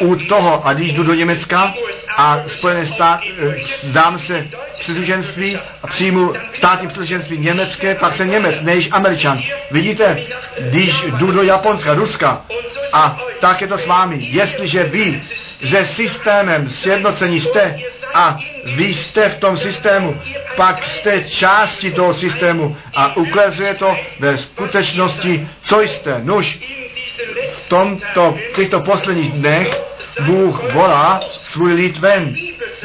u toho, a když jdu do Německa a Spojené státy, e, dám se příslušenství a přijmu státní příslušenství německé, pak jsem Němec, než Američan. Vidíte, když jdu do Japonska, Ruska a tak je to s vámi. Jestliže vy se systémem sjednocení jste a vy jste v tom systému, pak jste části toho systému a ukazuje to ve skutečnosti, co jste. Nuž, v tomto, v těchto posledních dnech Bůh volá svůj lid ven.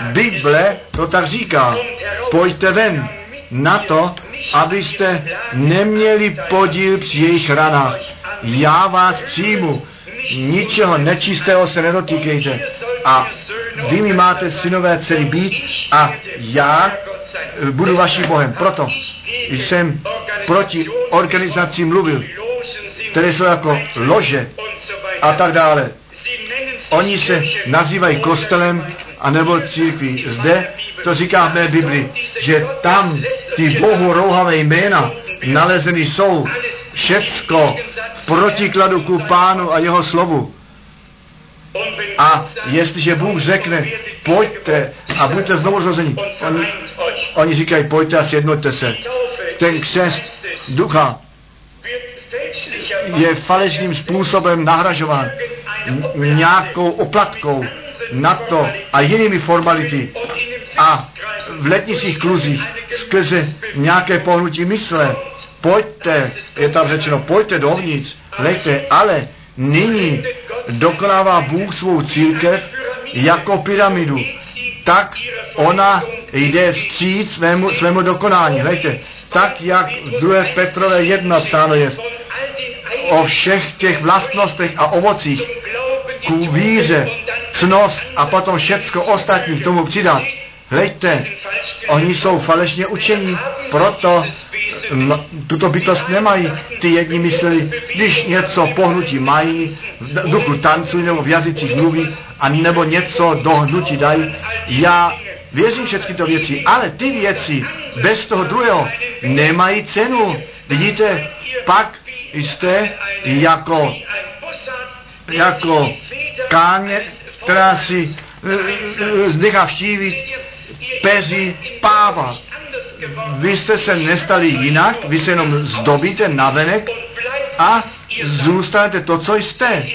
Bible to tak říká. Pojďte ven na to, abyste neměli podíl při jejich ranách. Já vás přijmu, ničeho nečistého se nedotýkejte. A vy mi máte synové dcery být a já budu vaším Bohem. Proto jsem proti organizacím mluvil, které jsou jako lože a tak dále. Oni se nazývají kostelem anebo církví. Zde to říká v mé Bibli, že tam ty bohu rouhavé jména nalezeny jsou všecko v protikladu ku pánu a jeho slovu. A jestliže Bůh řekne, pojďte a buďte znovu zrození, oni, oni říkají, pojďte a sjednoťte se. Ten křest ducha je falešným způsobem nahražován nějakou oplatkou na to a jinými formality a v letnických kluzích skrze nějaké pohnutí mysle. Pojďte, je tam řečeno, pojďte dovnitř, leďte, ale nyní dokonává Bůh svou církev jako pyramidu. Tak ona jde vstříc svému, svému dokonání. Hleďte, tak jak v 2. Petrové 1 psáno je, o všech těch vlastnostech a ovocích ku víře, cnost a potom všecko ostatní k tomu přidat. Hleďte, oni jsou falešně učení, proto m, tuto bytost nemají. Ty jedni mysleli, když něco pohnutí mají, v duchu tancují nebo v jazycích mluví, a nebo něco do hnutí dají. Já věřím všechny to věci, ale ty věci bez toho druhého nemají cenu. Vidíte, pak jste jako, jako káně, která si nechá vštívit peří páva. Vy jste se nestali jinak, vy se jenom zdobíte navenek a zůstanete to, co jste.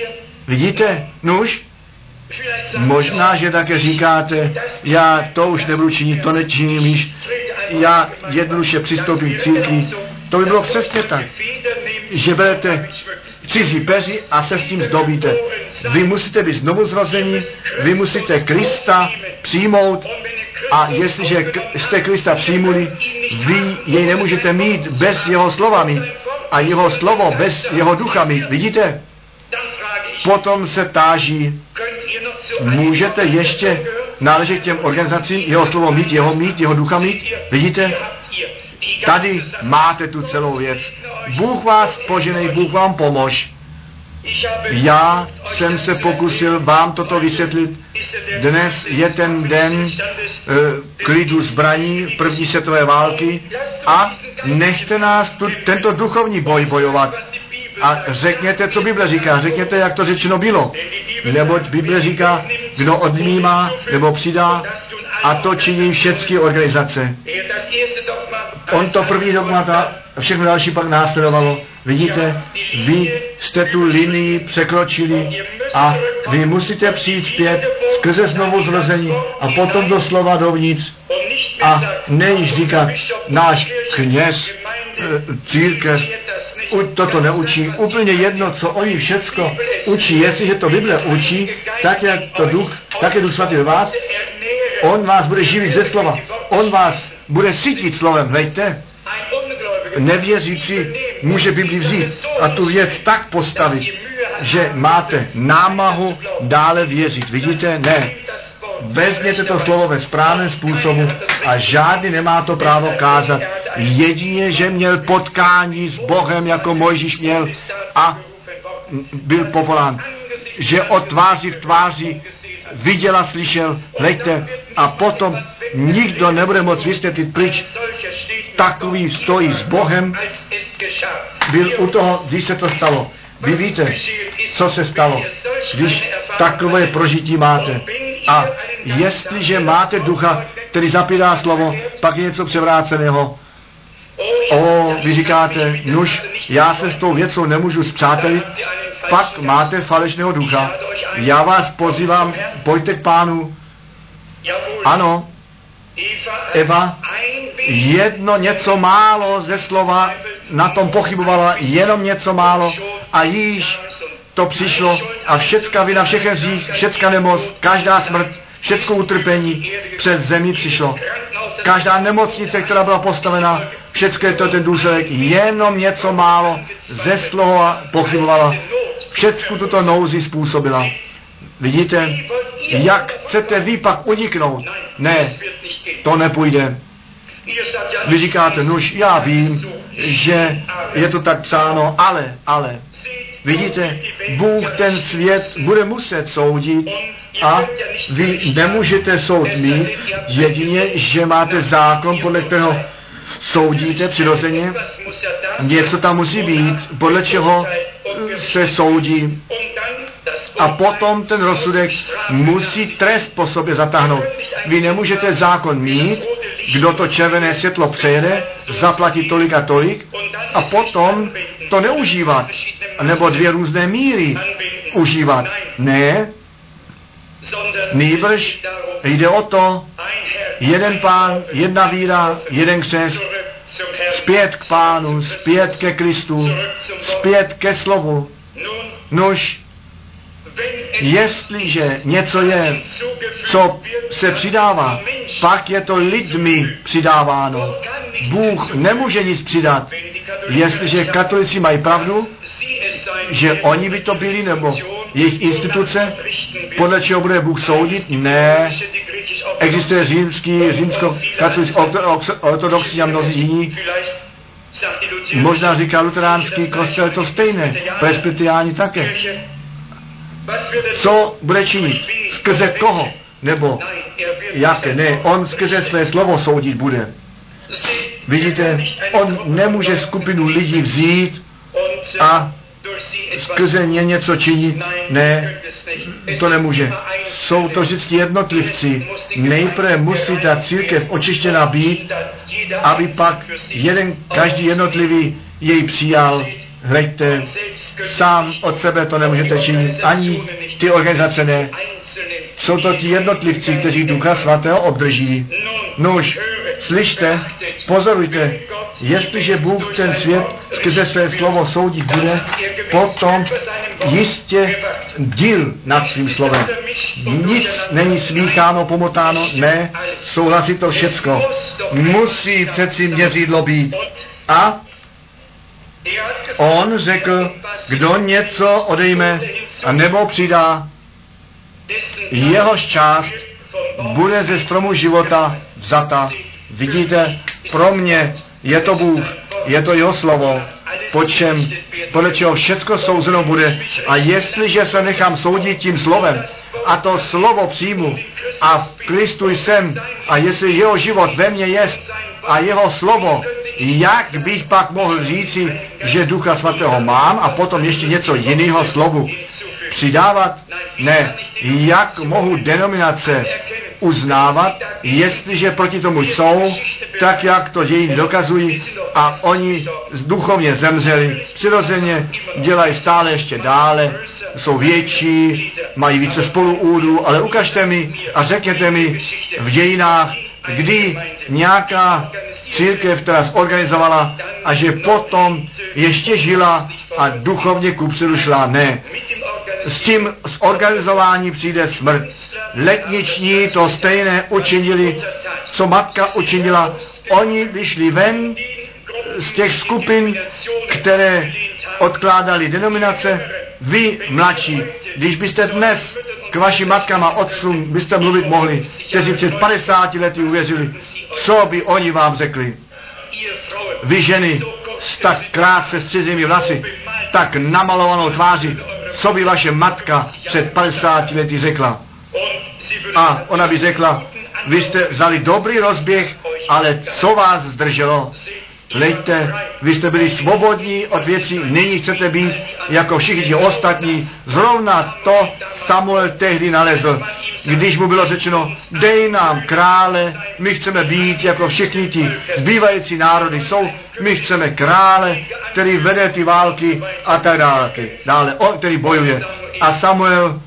Vidíte? Nuž, možná, že také říkáte, já to už nebudu činit, to nečiním již, já jednoduše přistoupím k církvi. To by bylo přesně tak, že berete cizí peři a se s tím zdobíte. Vy musíte být znovu zrození, vy musíte Krista přijmout a jestliže jste Krista přijmuli, vy jej nemůžete mít bez jeho slova mít a jeho slovo bez jeho ducha mít. Vidíte? Potom se táží, můžete ještě náležet těm organizacím jeho slovo mít, jeho mít, jeho ducha mít? Vidíte? Tady máte tu celou věc. Bůh vás poženej, Bůh vám pomož. Já jsem se pokusil vám toto vysvětlit. Dnes je ten den e, klidu zbraní první světové války a nechte nás tu, tento duchovní boj bojovat. A řekněte, co Bible říká, řekněte, jak to řečeno bylo. Neboť Bible říká, kdo odnímá nebo přidá, a to činí všechny organizace. On to první dogmata, všechno další pak následovalo. Vidíte, vy jste tu linii překročili a vy musíte přijít zpět skrze znovu zrození a potom do slova dovnitř a nejíž říkat náš kněz, eh, církev, toto neučí. Úplně jedno, co oni všecko učí. Jestliže to Bible učí, tak jak to duch, tak je duch svatý ve vás, on vás bude živit ze slova. On vás bude sytit slovem, hejte. Nevěřící může Bibli vzít a tu věc tak postavit, že máte námahu dále věřit. Vidíte? Ne. Vezměte to slovo ve správném způsobu a žádný nemá to právo kázat. Jedině, že měl potkání s Bohem, jako Mojžíš měl a byl povolán. Že od tváři v tváři viděl a slyšel, hleďte, a potom nikdo nebude moct vysvětlit pryč. Takový stojí s Bohem, byl u toho, když se to stalo. Vy víte, co se stalo, když takové prožití máte. A jestliže máte ducha, který zapírá slovo, pak je něco převráceného. O, vy říkáte, nuž, já se s tou věcou nemůžu zpřátelit, pak máte falešného ducha. Já vás pozývám, pojďte k pánu. Ano, Eva jedno něco málo ze slova na tom pochybovala, jenom něco málo a již to přišlo a všecka vina, všechen hřích, všecka nemoc, každá smrt, všecko utrpení přes zemi přišlo. Každá nemocnice, která byla postavena, všecko je to ten důsledek, jenom něco málo ze slova pochybovala. Všecku tuto nouzi způsobila. Vidíte, jak chcete vy pak uniknout? Ne, to nepůjde. Vy říkáte, nuž, já vím, že je to tak psáno, ale, ale. Vidíte, Bůh ten svět bude muset soudit a vy nemůžete soud mít jedině, že máte zákon, podle kterého soudíte přirozeně. Něco tam musí být, podle čeho se soudí. A potom ten rozsudek musí trest po sobě zatáhnout. Vy nemůžete zákon mít, kdo to červené světlo přejede, zaplatí tolik a tolik a potom to neužívat. Nebo dvě různé míry užívat. Ne, Nýbrž jde o to, jeden pán, jedna víra, jeden křes, zpět k pánu, zpět ke Kristu, zpět ke slovu. Nož, jestliže něco je, co se přidává, pak je to lidmi přidáváno. Bůh nemůže nic přidat. Jestliže katolici mají pravdu, že oni by to byli, nebo jejich instituce, podle čeho bude Bůh soudit? Ne. Existuje římský, římsko-katolický, ortodoxní a mnozí jiní. Možná říká luteránský kostel to stejné, presbytiáni také. Co bude činit? Skrze koho? Nebo jaké? Ne, on skrze své slovo soudit bude. Vidíte, on nemůže skupinu lidí vzít a skrze ně něco činit. Ne, to nemůže. Jsou to vždycky jednotlivci. Nejprve musí ta církev očištěna být, aby pak jeden, každý jednotlivý jej přijal. Hleďte, sám od sebe to nemůžete činit, ani ty organizace ne. Jsou to ti jednotlivci, kteří Ducha Svatého obdrží. Nuž, slyšte, pozorujte, jestliže Bůh ten svět skrze své slovo soudit bude, potom jistě díl nad svým slovem. Nic není smícháno, pomotáno, ne, souhlasí to všecko. Musí přeci měřidlo být. A on řekl, kdo něco odejme a nebo přidá, jehož část bude ze stromu života vzata. Vidíte, pro mě je to Bůh, je to jeho slovo, po čem, podle čeho všecko souzeno bude. A jestliže se nechám soudit tím slovem a to slovo přijmu a v Kristu jsem a jestli jeho život ve mně jest a jeho slovo, jak bych pak mohl říci, že Ducha Svatého mám a potom ještě něco jiného slovu přidávat? Ne. Jak mohu denominace uznávat, jestliže proti tomu jsou, tak jak to dějiny dokazují a oni duchovně zemřeli, přirozeně dělají stále ještě dále, jsou větší, mají více spoluúdů, ale ukažte mi a řekněte mi v dějinách, kdy nějaká církev, která zorganizovala a že potom ještě žila a duchovně kupředu šla. Ne. S tím zorganizování přijde smrt. Letniční to stejné učinili, co matka učinila. Oni vyšli ven z těch skupin, které odkládali denominace. Vy, mladší, když byste dnes k vašim matkám a otcům byste mluvit mohli, kteří před 50 lety uvěřili, co by oni vám řekli? Vy ženy s tak krátce střizými vlasy, tak namalovanou tváří, co by vaše matka před 50 lety řekla? A ona by řekla, vy jste vzali dobrý rozběh, ale co vás zdrželo? Lejte, vy jste byli svobodní od věcí, nyní chcete být jako všichni ostatní. Zrovna to Samuel tehdy nalezl, když mu bylo řečeno, dej nám krále, my chceme být jako všichni ti zbývající národy jsou, my chceme krále, který vede ty války a tak dále, dále on, který bojuje. A Samuel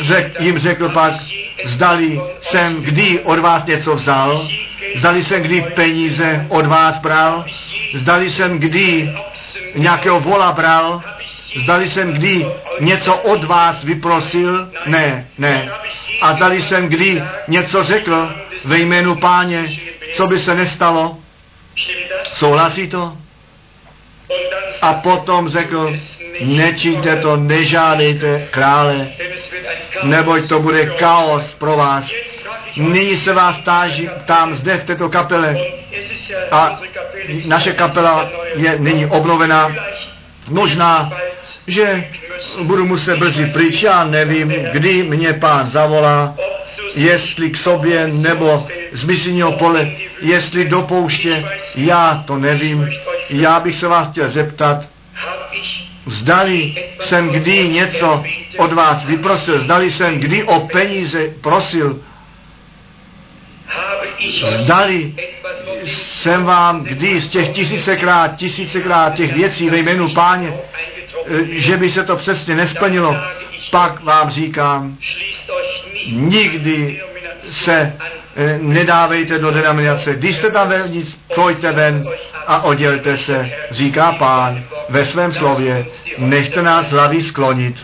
řek, jim řekl pak, zdali jsem kdy od vás něco vzal, zdali jsem kdy peníze od vás bral, zdali jsem kdy nějakého vola bral, zdali jsem kdy něco od vás vyprosil, ne, ne. A zdali jsem kdy něco řekl ve jménu páně, co by se nestalo, souhlasí to? A potom řekl, nečiňte to, nežádejte krále, neboť to bude chaos pro vás. Nyní se vás táží, tam zde v této kapele a naše kapela je nyní obnovená. Možná, že budu muset brzy pryč, já nevím, kdy mě pán zavolá, jestli k sobě nebo z misijního pole, jestli do pouště, já to nevím. Já bych se vás chtěl zeptat, zdali jsem kdy něco od vás vyprosil, zdali jsem kdy o peníze prosil, zdali jsem vám kdy z těch tisícekrát, tisícekrát těch věcí ve jménu páně, že by se to přesně nesplnilo, pak vám říkám, nikdy se eh, nedávejte do denominace. Když jste tam vevnitř, pojďte ven a oddělte se, říká pán ve svém slově. Nechte nás zlaví sklonit.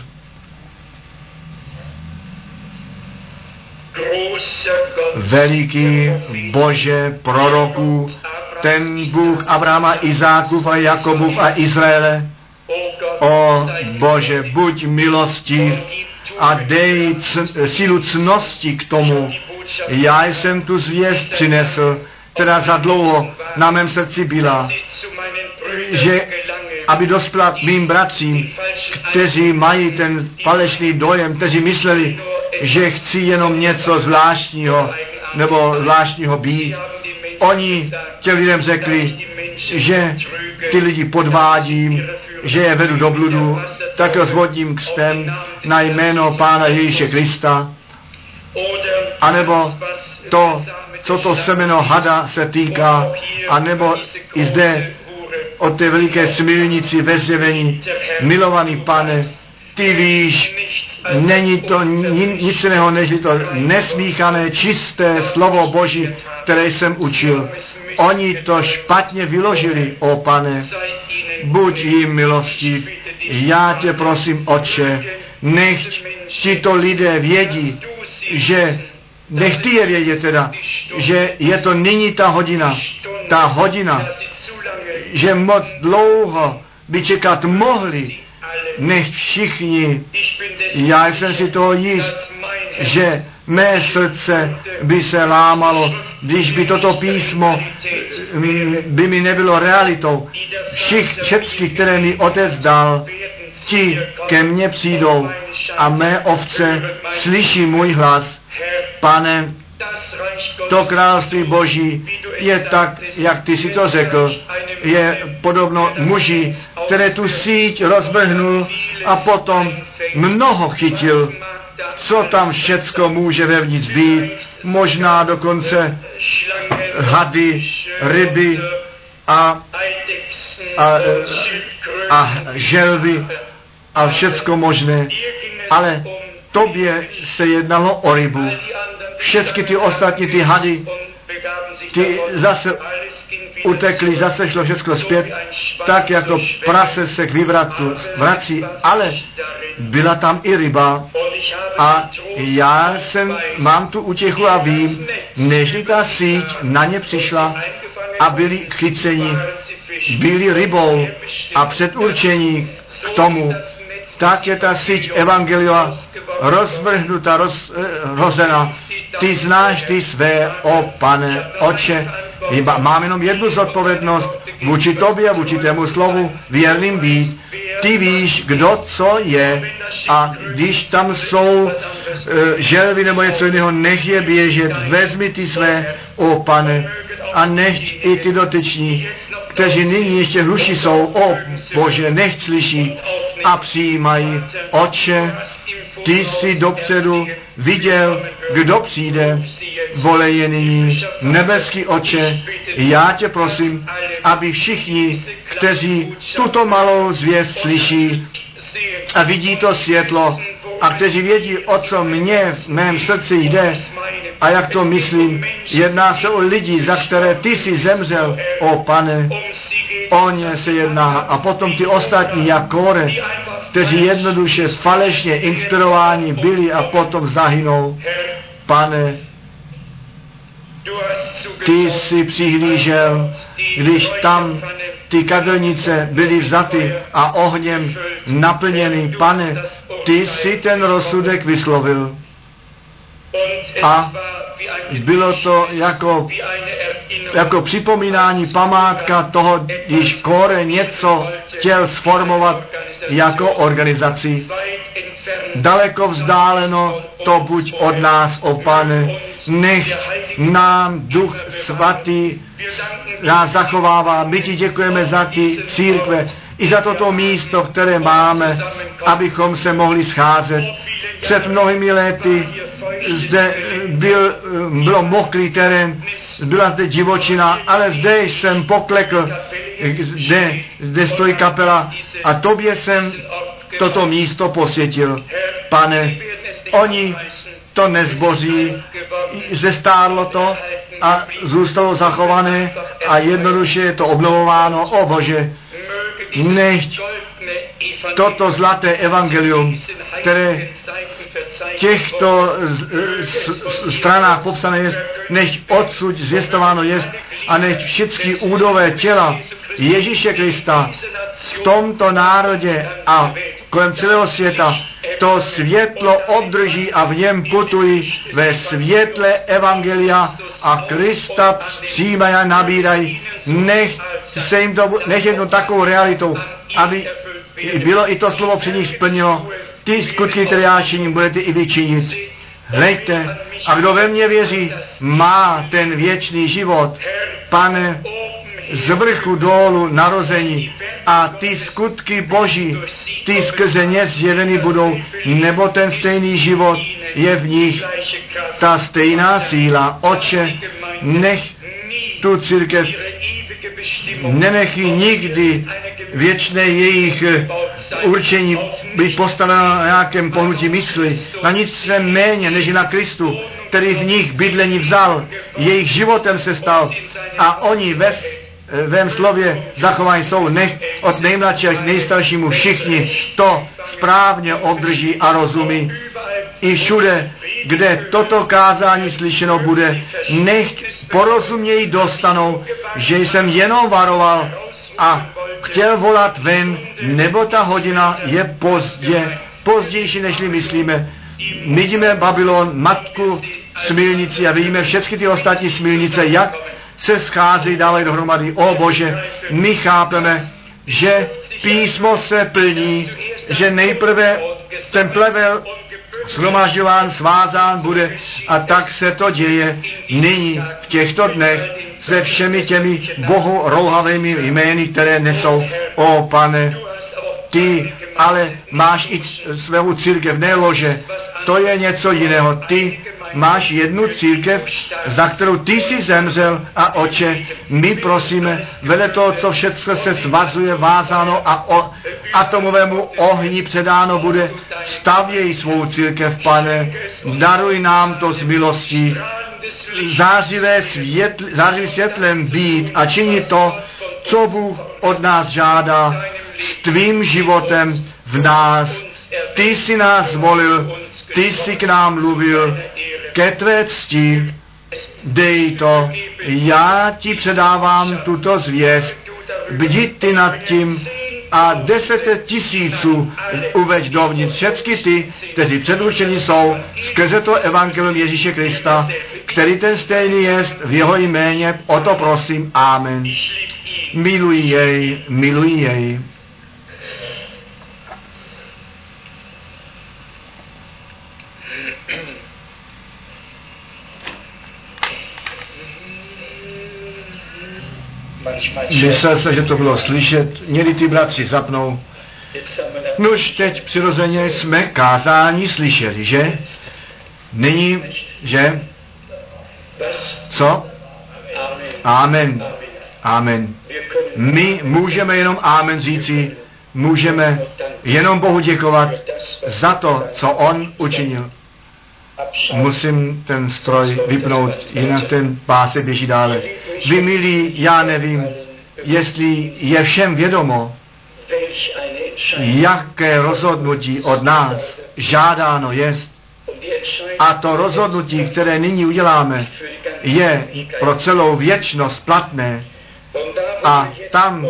Veliký Bože proroků, ten Bůh Abrahama, Izákův a Jakobův a Izraele, o Bože, buď milostiv a dej c- sílu cnosti k tomu. Já jsem tu zvěst přinesl, která za dlouho na mém srdci byla, že aby dospěla mým bratřím, kteří mají ten falešný dojem, kteří mysleli, že chci jenom něco zvláštního nebo zvláštního být. Oni těm lidem řekli, že ty lidi podvádím, že je vedu do bludu, tak rozvodním křtem na jméno Pána Ježíše Krista, anebo to, co to semeno hada se týká, anebo i zde o té veliké smilnici ve zjevení, milovaný pane, ty víš, není to nic jiného, než to nesmíchané, čisté slovo Boží, které jsem učil. Oni to špatně vyložili, o pane, buď jim milostiv. Já tě prosím, Otče, nechť tito lidé vědí, že nech ty je vědět teda, že je to nyní ta hodina, ta hodina, že moc dlouho by čekat mohli, nech všichni, já jsem si toho jist, že mé srdce by se lámalo, když by toto písmo mm, by mi nebylo realitou. Všich, všechny, které mi otec dal, ti ke mně přijdou a mé ovce slyší můj hlas. Pane, to království boží je tak, jak ty si to řekl, je podobno muži, které tu síť rozvrhnul a potom mnoho chytil, co tam všecko může vevnitř být, možná dokonce hady, ryby a, a, a želvy a všecko možné, ale tobě se jednalo o rybu. Všechny ty ostatní, ty hady, ty zase utekli, zase šlo všechno zpět, tak jako prase se k vyvratku vrací, ale byla tam i ryba a já jsem, mám tu útěchu a vím, nežli ta síť na ně přišla a byli chyceni, byli rybou a předurčení k tomu, tak je ta síť Evangelia rozvrhnuta, roz, eh, rozena. Ty znáš ty své, o pane, oče. Mám jenom jednu zodpovědnost vůči tobě a vůči tému slovu věrným být. Ty víš, kdo co je a když tam jsou e, želvy nebo něco jiného, nech je běžet, vezmi ty své, o pane, a nech i ty dotyční kteří nyní ještě hluší jsou, o Bože, nech slyší a přijímají. Oče, ty jsi dopředu viděl, kdo přijde, vole je nyní. Nebeský oče, já tě prosím, aby všichni, kteří tuto malou zvěst slyší a vidí to světlo, a kteří vědí, o co mě v mém srdci jde a jak to myslím, jedná se o lidi, za které ty jsi zemřel, o pane, o ně se jedná. A potom ty ostatní, jak Kore, kteří jednoduše falešně inspirováni byli a potom zahynou. Pane, ty jsi přihlížel, když tam ty kadelnice byly vzaty a ohněm naplněny. Pane, ty jsi ten rozsudek vyslovil. A bylo to jako, jako připomínání, památka toho, když Kore něco chtěl sformovat jako organizaci. Daleko vzdáleno to buď od nás, o pane, nech nám duch svatý nás zachovává. My ti děkujeme za ty církve, i za toto místo, které máme, abychom se mohli scházet. Před mnohými lety zde byl, bylo mokrý terén, byla zde divočina, ale zde jsem poklekl, zde, zde stojí kapela a tobě jsem toto místo posvětil. Pane, oni to nezboří, zestárlo to a zůstalo zachované a jednoduše je to obnovováno. O Bože, nechť toto zlaté evangelium, které v těchto stranách popsané je, nechť odsud zvěstováno je a nechť všechny údové těla Ježíše Krista v tomto národě a kolem celého světa to světlo obdrží a v něm putují ve světle Evangelia a Krista přijímají a nabírají. Nech se jim to, nech je to takovou realitou, aby bylo i to slovo před nich splnilo. Ty skutky, které já činím, budete i vyčinit. Hleďte, a kdo ve mně věří, má ten věčný život. Pane, z vrchu dolů narození a ty skutky Boží, ty skrze ně zjeveny budou, nebo ten stejný život je v nich, ta stejná síla. Oče, nech tu církev nenechy nikdy věčné jejich určení být postaveno na nějakém pohnutí mysli, na nic se méně než na Kristu, který v nich bydlení vzal, jejich životem se stal a oni ve svém slově zachování jsou, nech od nejmladších k nejstaršímu všichni to správně obdrží a rozumí. I všude, kde toto kázání slyšeno bude, nech porozumějí dostanou, že jsem jenom varoval a chtěl volat ven, nebo ta hodina je pozdě, pozdější, než myslíme. My vidíme Babylon, matku smilnici a vidíme všechny ty ostatní smilnice, jak se schází, dávají dohromady. O Bože, my chápeme, že písmo se plní, že nejprve ten plevel shromažďován, svázán bude a tak se to děje nyní v těchto dnech se všemi těmi bohu rouhavými jmény, které nesou. O pane, ty ale máš i svou církev, ne lože, to je něco jiného. Ty máš jednu církev, za kterou ty jsi zemřel a oče, my prosíme, vede to, co všechno se svazuje, vázáno a o atomovému ohni předáno bude, stavěj svou církev, pane, daruj nám to z milostí, zářivé světl, zářivým světlem být a činit to, co Bůh od nás žádá, s tvým životem v nás. Ty jsi nás zvolil, ty jsi k nám mluvil, ke tvé cti, dej to, já ti předávám tuto zvěst, bdi ty nad tím a deset tisíců uveď dovnitř. Všechny ty, kteří předurčeni jsou skrze to evangelium Ježíše Krista, který ten stejný jest v jeho jméně, o to prosím, amen. Miluji jej, miluji jej. Myslel se, že to bylo slyšet, měli ty bratři zapnou. Nož teď přirozeně jsme kázání slyšeli, že? Nyní, že? Co? Amen. Amen. My můžeme jenom Amen říci, můžeme jenom Bohu děkovat za to, co On učinil. Musím ten stroj vypnout, jinak ten pásek běží dále. Vy milí, já nevím, jestli je všem vědomo, jaké rozhodnutí od nás žádáno jest. A to rozhodnutí, které nyní uděláme, je pro celou věčnost platné. A tam,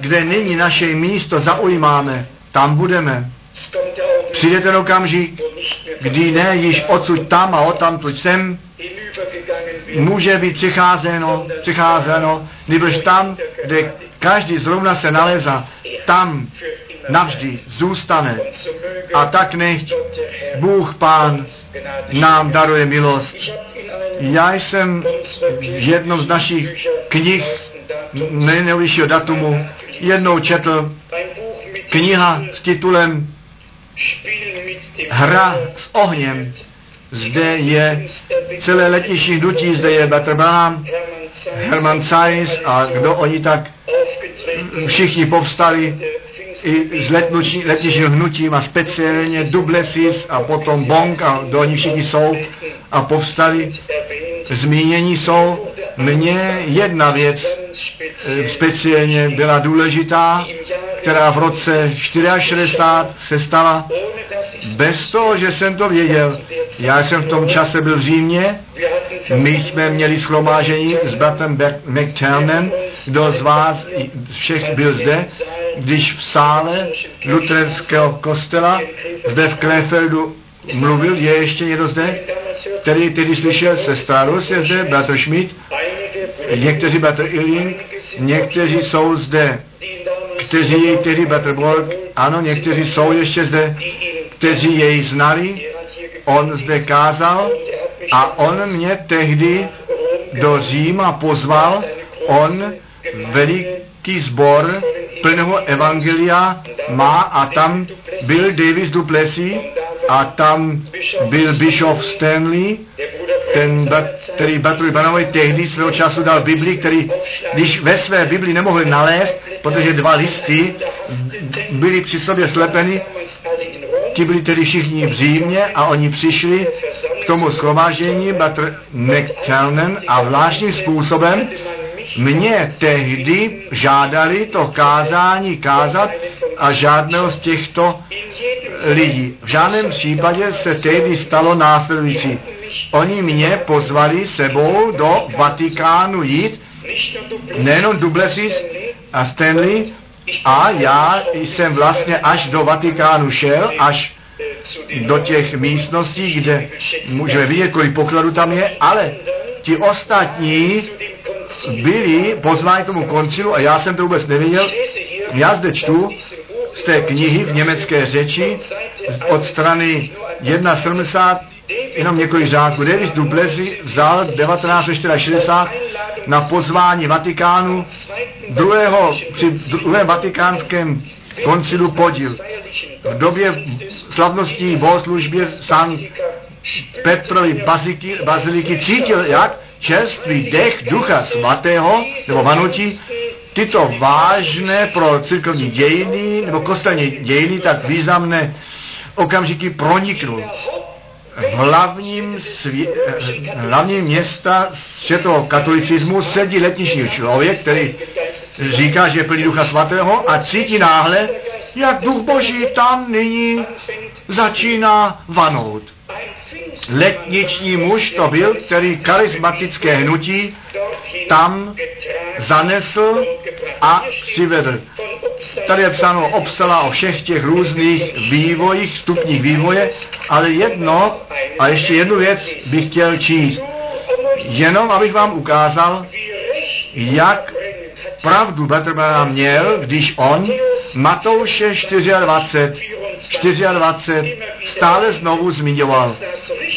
kde nyní naše místo zaujímáme, tam budeme. Přijde ten okamžik, kdy ne již odsud tam a odtamtud sem, může být přicházeno, přicházeno, nebož tam, kde každý zrovna se nalézá, tam navždy zůstane. A tak nechť Bůh Pán nám daruje milost. Já jsem v jednom z našich knih nejnovějšího datumu jednou četl kniha s titulem Hra s ohněm. Zde je celé letnější hnutí, zde je Branham, Herman Zeiss a kdo oni tak všichni povstali i s letnějším hnutím a speciálně Dublesis a potom Bong a do oni všichni jsou a povstali. Zmínění jsou. Mně jedna věc eh, speciálně byla důležitá, která v roce 64 se stala bez toho, že jsem to věděl. Já jsem v tom čase byl v Římě, my jsme měli schromážení s bratem McTernem, kdo z vás všech byl zde, když v sále luterského kostela zde v Krefeldu mluvil, je ještě někdo zde, který tedy slyšel se Starus, je zde, bratr Schmidt, někteří bratr Illing, někteří jsou zde, kteří tedy bratr Borg, ano, někteří jsou ještě zde, kteří jej znali, on zde kázal a on mě tehdy do Říma pozval, on veliký sbor plného evangelia má a tam byl Davis Duplessis a tam byl Bishop Stanley, ten, který Batruj Banovi tehdy svého času dal Bibli, který, když ve své Bibli nemohl nalézt, protože dva listy byly při sobě slepeny, ti byli tedy všichni v Římě a oni přišli k tomu schromáždění Batr McTelnen a zvláštním způsobem mě tehdy žádali to kázání kázat a žádného z těchto lidí. V žádném případě se tehdy stalo následující. Oni mě pozvali sebou do Vatikánu jít, nejenom Dublesis a Stanley, a já jsem vlastně až do Vatikánu šel, až do těch místností, kde můžeme vidět, kolik pokladu tam je, ale ti ostatní byli pozváni k tomu koncilu a já jsem to vůbec nevěděl. Já zde čtu z té knihy v německé řeči od strany 1.70 jenom několik řádků. Davis Duplessis vzal 1960 na pozvání Vatikánu druhého, při druhém vatikánském koncilu podíl. V době slavností bohoslužbě San Petrovi baziliky cítil, jak čerstvý dech Ducha Svatého, nebo vanutí, tyto vážné pro církovní dějiny, nebo kostelní dějiny, tak významné okamžiky proniknul. V hlavním, svě, hlavním města světového katolicismu sedí letniční člověk, který říká, že je plný Ducha Svatého a cítí náhle, jak Duch Boží tam nyní začíná vanout letniční muž to byl, který charismatické hnutí tam zanesl a přivedl. Tady je psáno obsala o všech těch různých vývojích, stupních vývoje, ale jedno a ještě jednu věc bych chtěl číst. Jenom abych vám ukázal, jak pravdu Bettermana měl, když on Matouše 24, 24 stále znovu zmiňoval,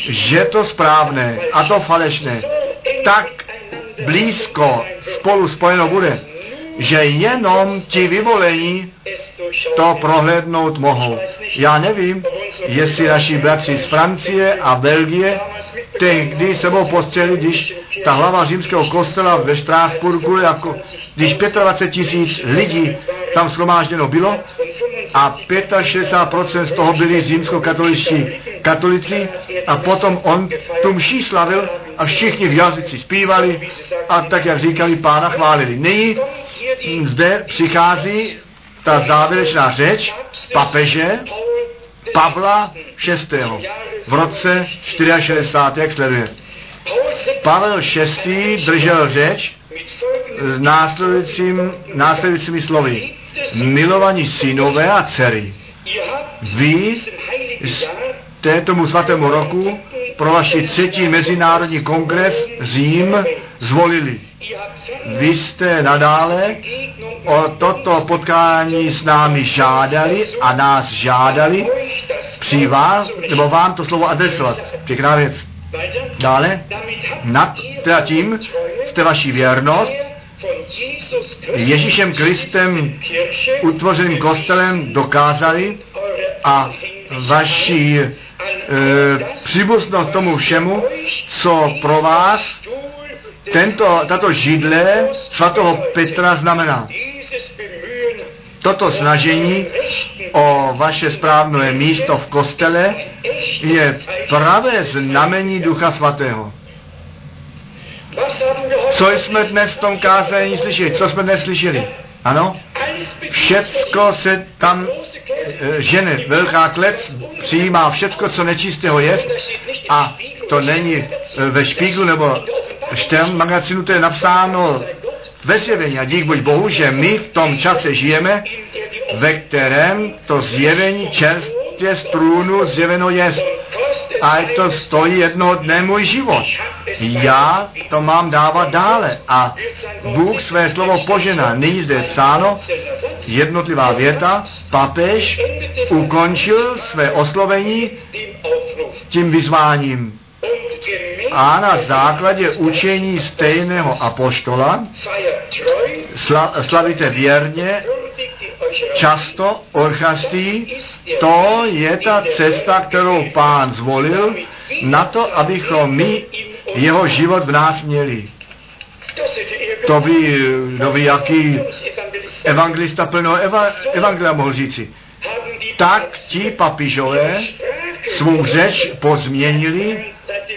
že to správné a to falešné tak blízko spolu spojeno bude, že jenom ti vyvolení to prohlédnout mohou. Já nevím, jestli naši bratři z Francie a Belgie tehdy sebou postřeli, když ta hlava římského kostela ve Štrásburgu, jako, když 25 tisíc lidí tam shromážděno bylo a 65% z toho byli římskokatoličtí katolici a potom on tu mší slavil a všichni v jazyci zpívali a tak, jak říkali, pána chválili. Nyní zde přichází ta závěrečná řeč papeže Pavla VI. v roce 64. jak sleduje. Pavel VI. držel řeč s následujícím, následujícími slovy. Milovaní synové a dcery, vy jste tomu svatému roku pro vaši třetí mezinárodní kongres Řím zvolili. Vy jste nadále o toto potkání s námi žádali a nás žádali při vás, nebo vám to slovo adresovat. Pěkná věc. Dále, nad teda tím jste vaši věrnost Ježíšem Kristem utvořeným kostelem dokázali a vaši e, příbuznost tomu všemu, co pro vás tento, tato židle svatého Petra znamená. Toto snažení o vaše správné místo v kostele je pravé znamení Ducha Svatého. Co jsme dnes v tom kázání slyšeli? Co jsme dnes slyšeli? Ano? Všecko se tam e, žene, velká klec přijímá všecko, co nečistého je a to není e, ve špíglu nebo Štern magazinu, to je napsáno ve zjevení a dík buď Bohu, že my v tom čase žijeme, ve kterém to zjevení čerstvě z trůnu zjeveno je a to stojí jednoho dne můj život. Já to mám dávat dále a Bůh své slovo požená. Nyní zde je psáno, jednotlivá věta, papež ukončil své oslovení tím vyzváním. A na základě učení stejného apoštola sla, slavíte věrně často orchastí, to je ta cesta, kterou pán zvolil na to, abychom my jeho život v nás měli. To by, to by jaký evangelista plno eva, evangelia mohl říci. Tak ti papižové svou řeč pozměnili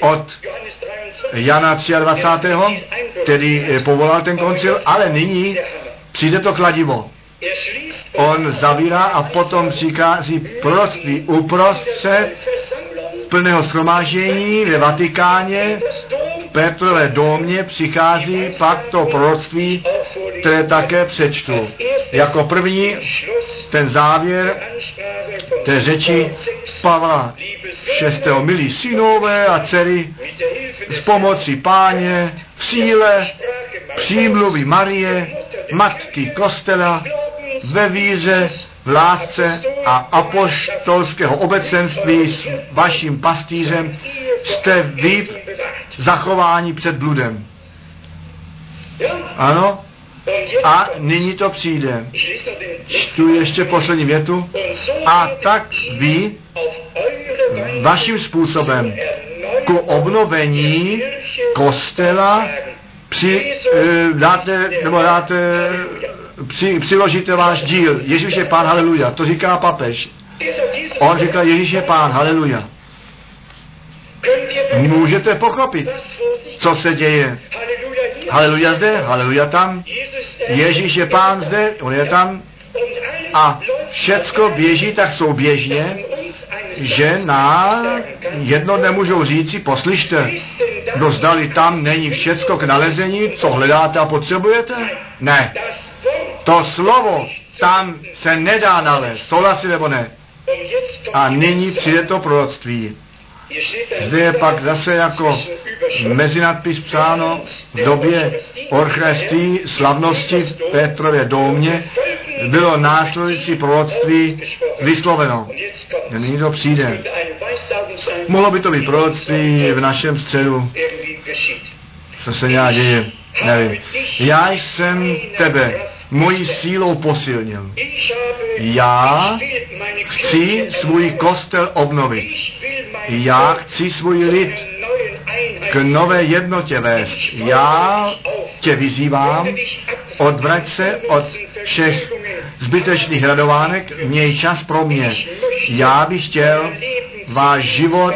od Jana 23., který povolal ten koncil, ale nyní přijde to kladivo on zavírá a potom přichází prostý uprostřed plného schromáždění ve Vatikáně, v Petrové domě přichází pak to proroctví, které také přečtu. Jako první ten závěr té řeči Pavla VI. Milí synové a dcery, s pomocí páně, v síle, přímluvy Marie, matky kostela, ve víře, v lásce a apoštolského obecenství s vaším pastýřem jste vy zachování před bludem. Ano? A nyní to přijde. Čtu ještě poslední větu. A tak vy vaším způsobem ku obnovení kostela při, uh, dáte, nebo dáte při, přiložíte váš díl. Ježíš je pán, haleluja. To říká papež. On říká, Ježíš je pán, haleluja. Můžete pochopit, co se děje. Haleluja zde, haleluja tam. Ježíš je pán zde, on je tam. A všecko běží tak souběžně, že na jedno nemůžou říci, poslyšte, dozdali tam není všecko k nalezení, co hledáte a potřebujete? Ne. To slovo tam se nedá nalézt, souhlasí nebo ne? A nyní přijde to proroctví. Zde je pak zase jako mezinadpis psáno v době orchestří slavnosti v Petrově domě bylo následující proroctví vysloveno. Nyní to přijde. Mohlo by to být proroctví v našem středu. Co se nějak děje? Nevím. Já jsem tebe mojí sílou posilnil. Já chci svůj kostel obnovit. Já chci svůj lid k nové jednotě vést. Já tě vyzývám, odvrať se od všech zbytečných radovánek, měj čas pro mě. Já bych chtěl váš život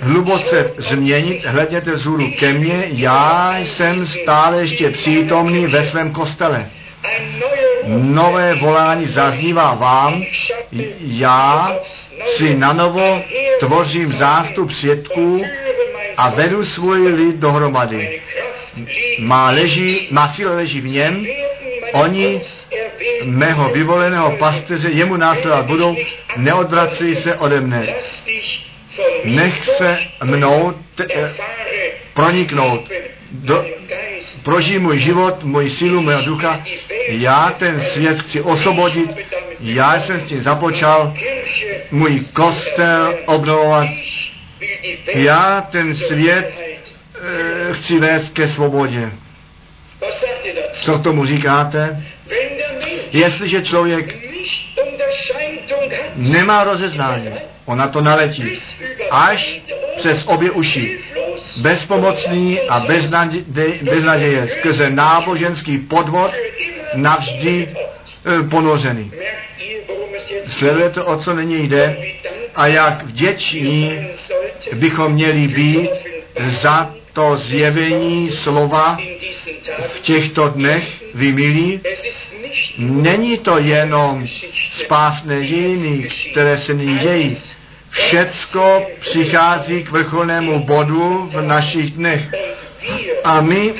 hluboce změnit, hledněte zůru ke mně, já jsem stále ještě přítomný ve svém kostele. Nové volání zaznívá vám, já si na novo tvořím zástup svědků a vedu svůj lid dohromady. Má, leží, má síla leží v něm, oni mého vyvoleného pasteře jemu následovat budou, neodvrací se ode mne. Nech se mnou te, proniknout. Do, prožij můj život, můj sílu, mého ducha. Já ten svět chci osvobodit. Já jsem s tím započal můj kostel obnovovat. Já ten svět e, chci vést ke svobodě. Co tomu říkáte? Jestliže člověk nemá rozeznání, on na to naletí, až přes obě uši, bezpomocný a beznaděje, skrze náboženský podvod, navždy e, ponořený. Sledujete, o co není jde a jak vděční bychom měli být za to zjevení slova v těchto dnech, vy milí, není to jenom spásné dějiny, které se nyní dějí. Všecko přichází k vrcholnému bodu v našich dnech. A my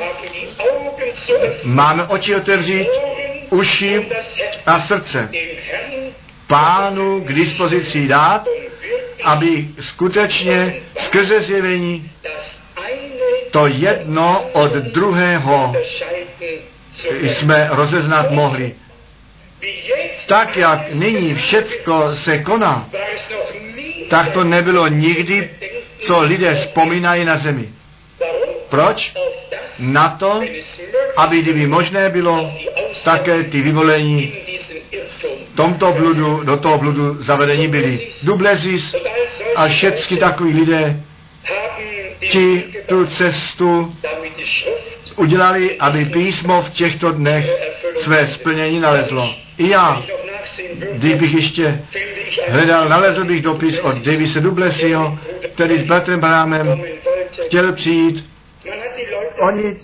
máme oči otevřít, uši a srdce. Pánu k dispozici dát, aby skutečně skrze zjevení to jedno od druhého jsme rozeznat mohli. Tak, jak nyní všecko se koná, tak to nebylo nikdy, co lidé vzpomínají na zemi. Proč? Na to, aby kdyby možné bylo, také ty vyvolení tomto bludu, do toho bludu zavedení byli. Dublezis a všechny takový lidé ti tu cestu udělali, aby písmo v těchto dnech své splnění nalezlo. I já, když bych ještě hledal, nalezl bych dopis od Davise Dublesio, který s bratrem Brámem chtěl přijít. Oni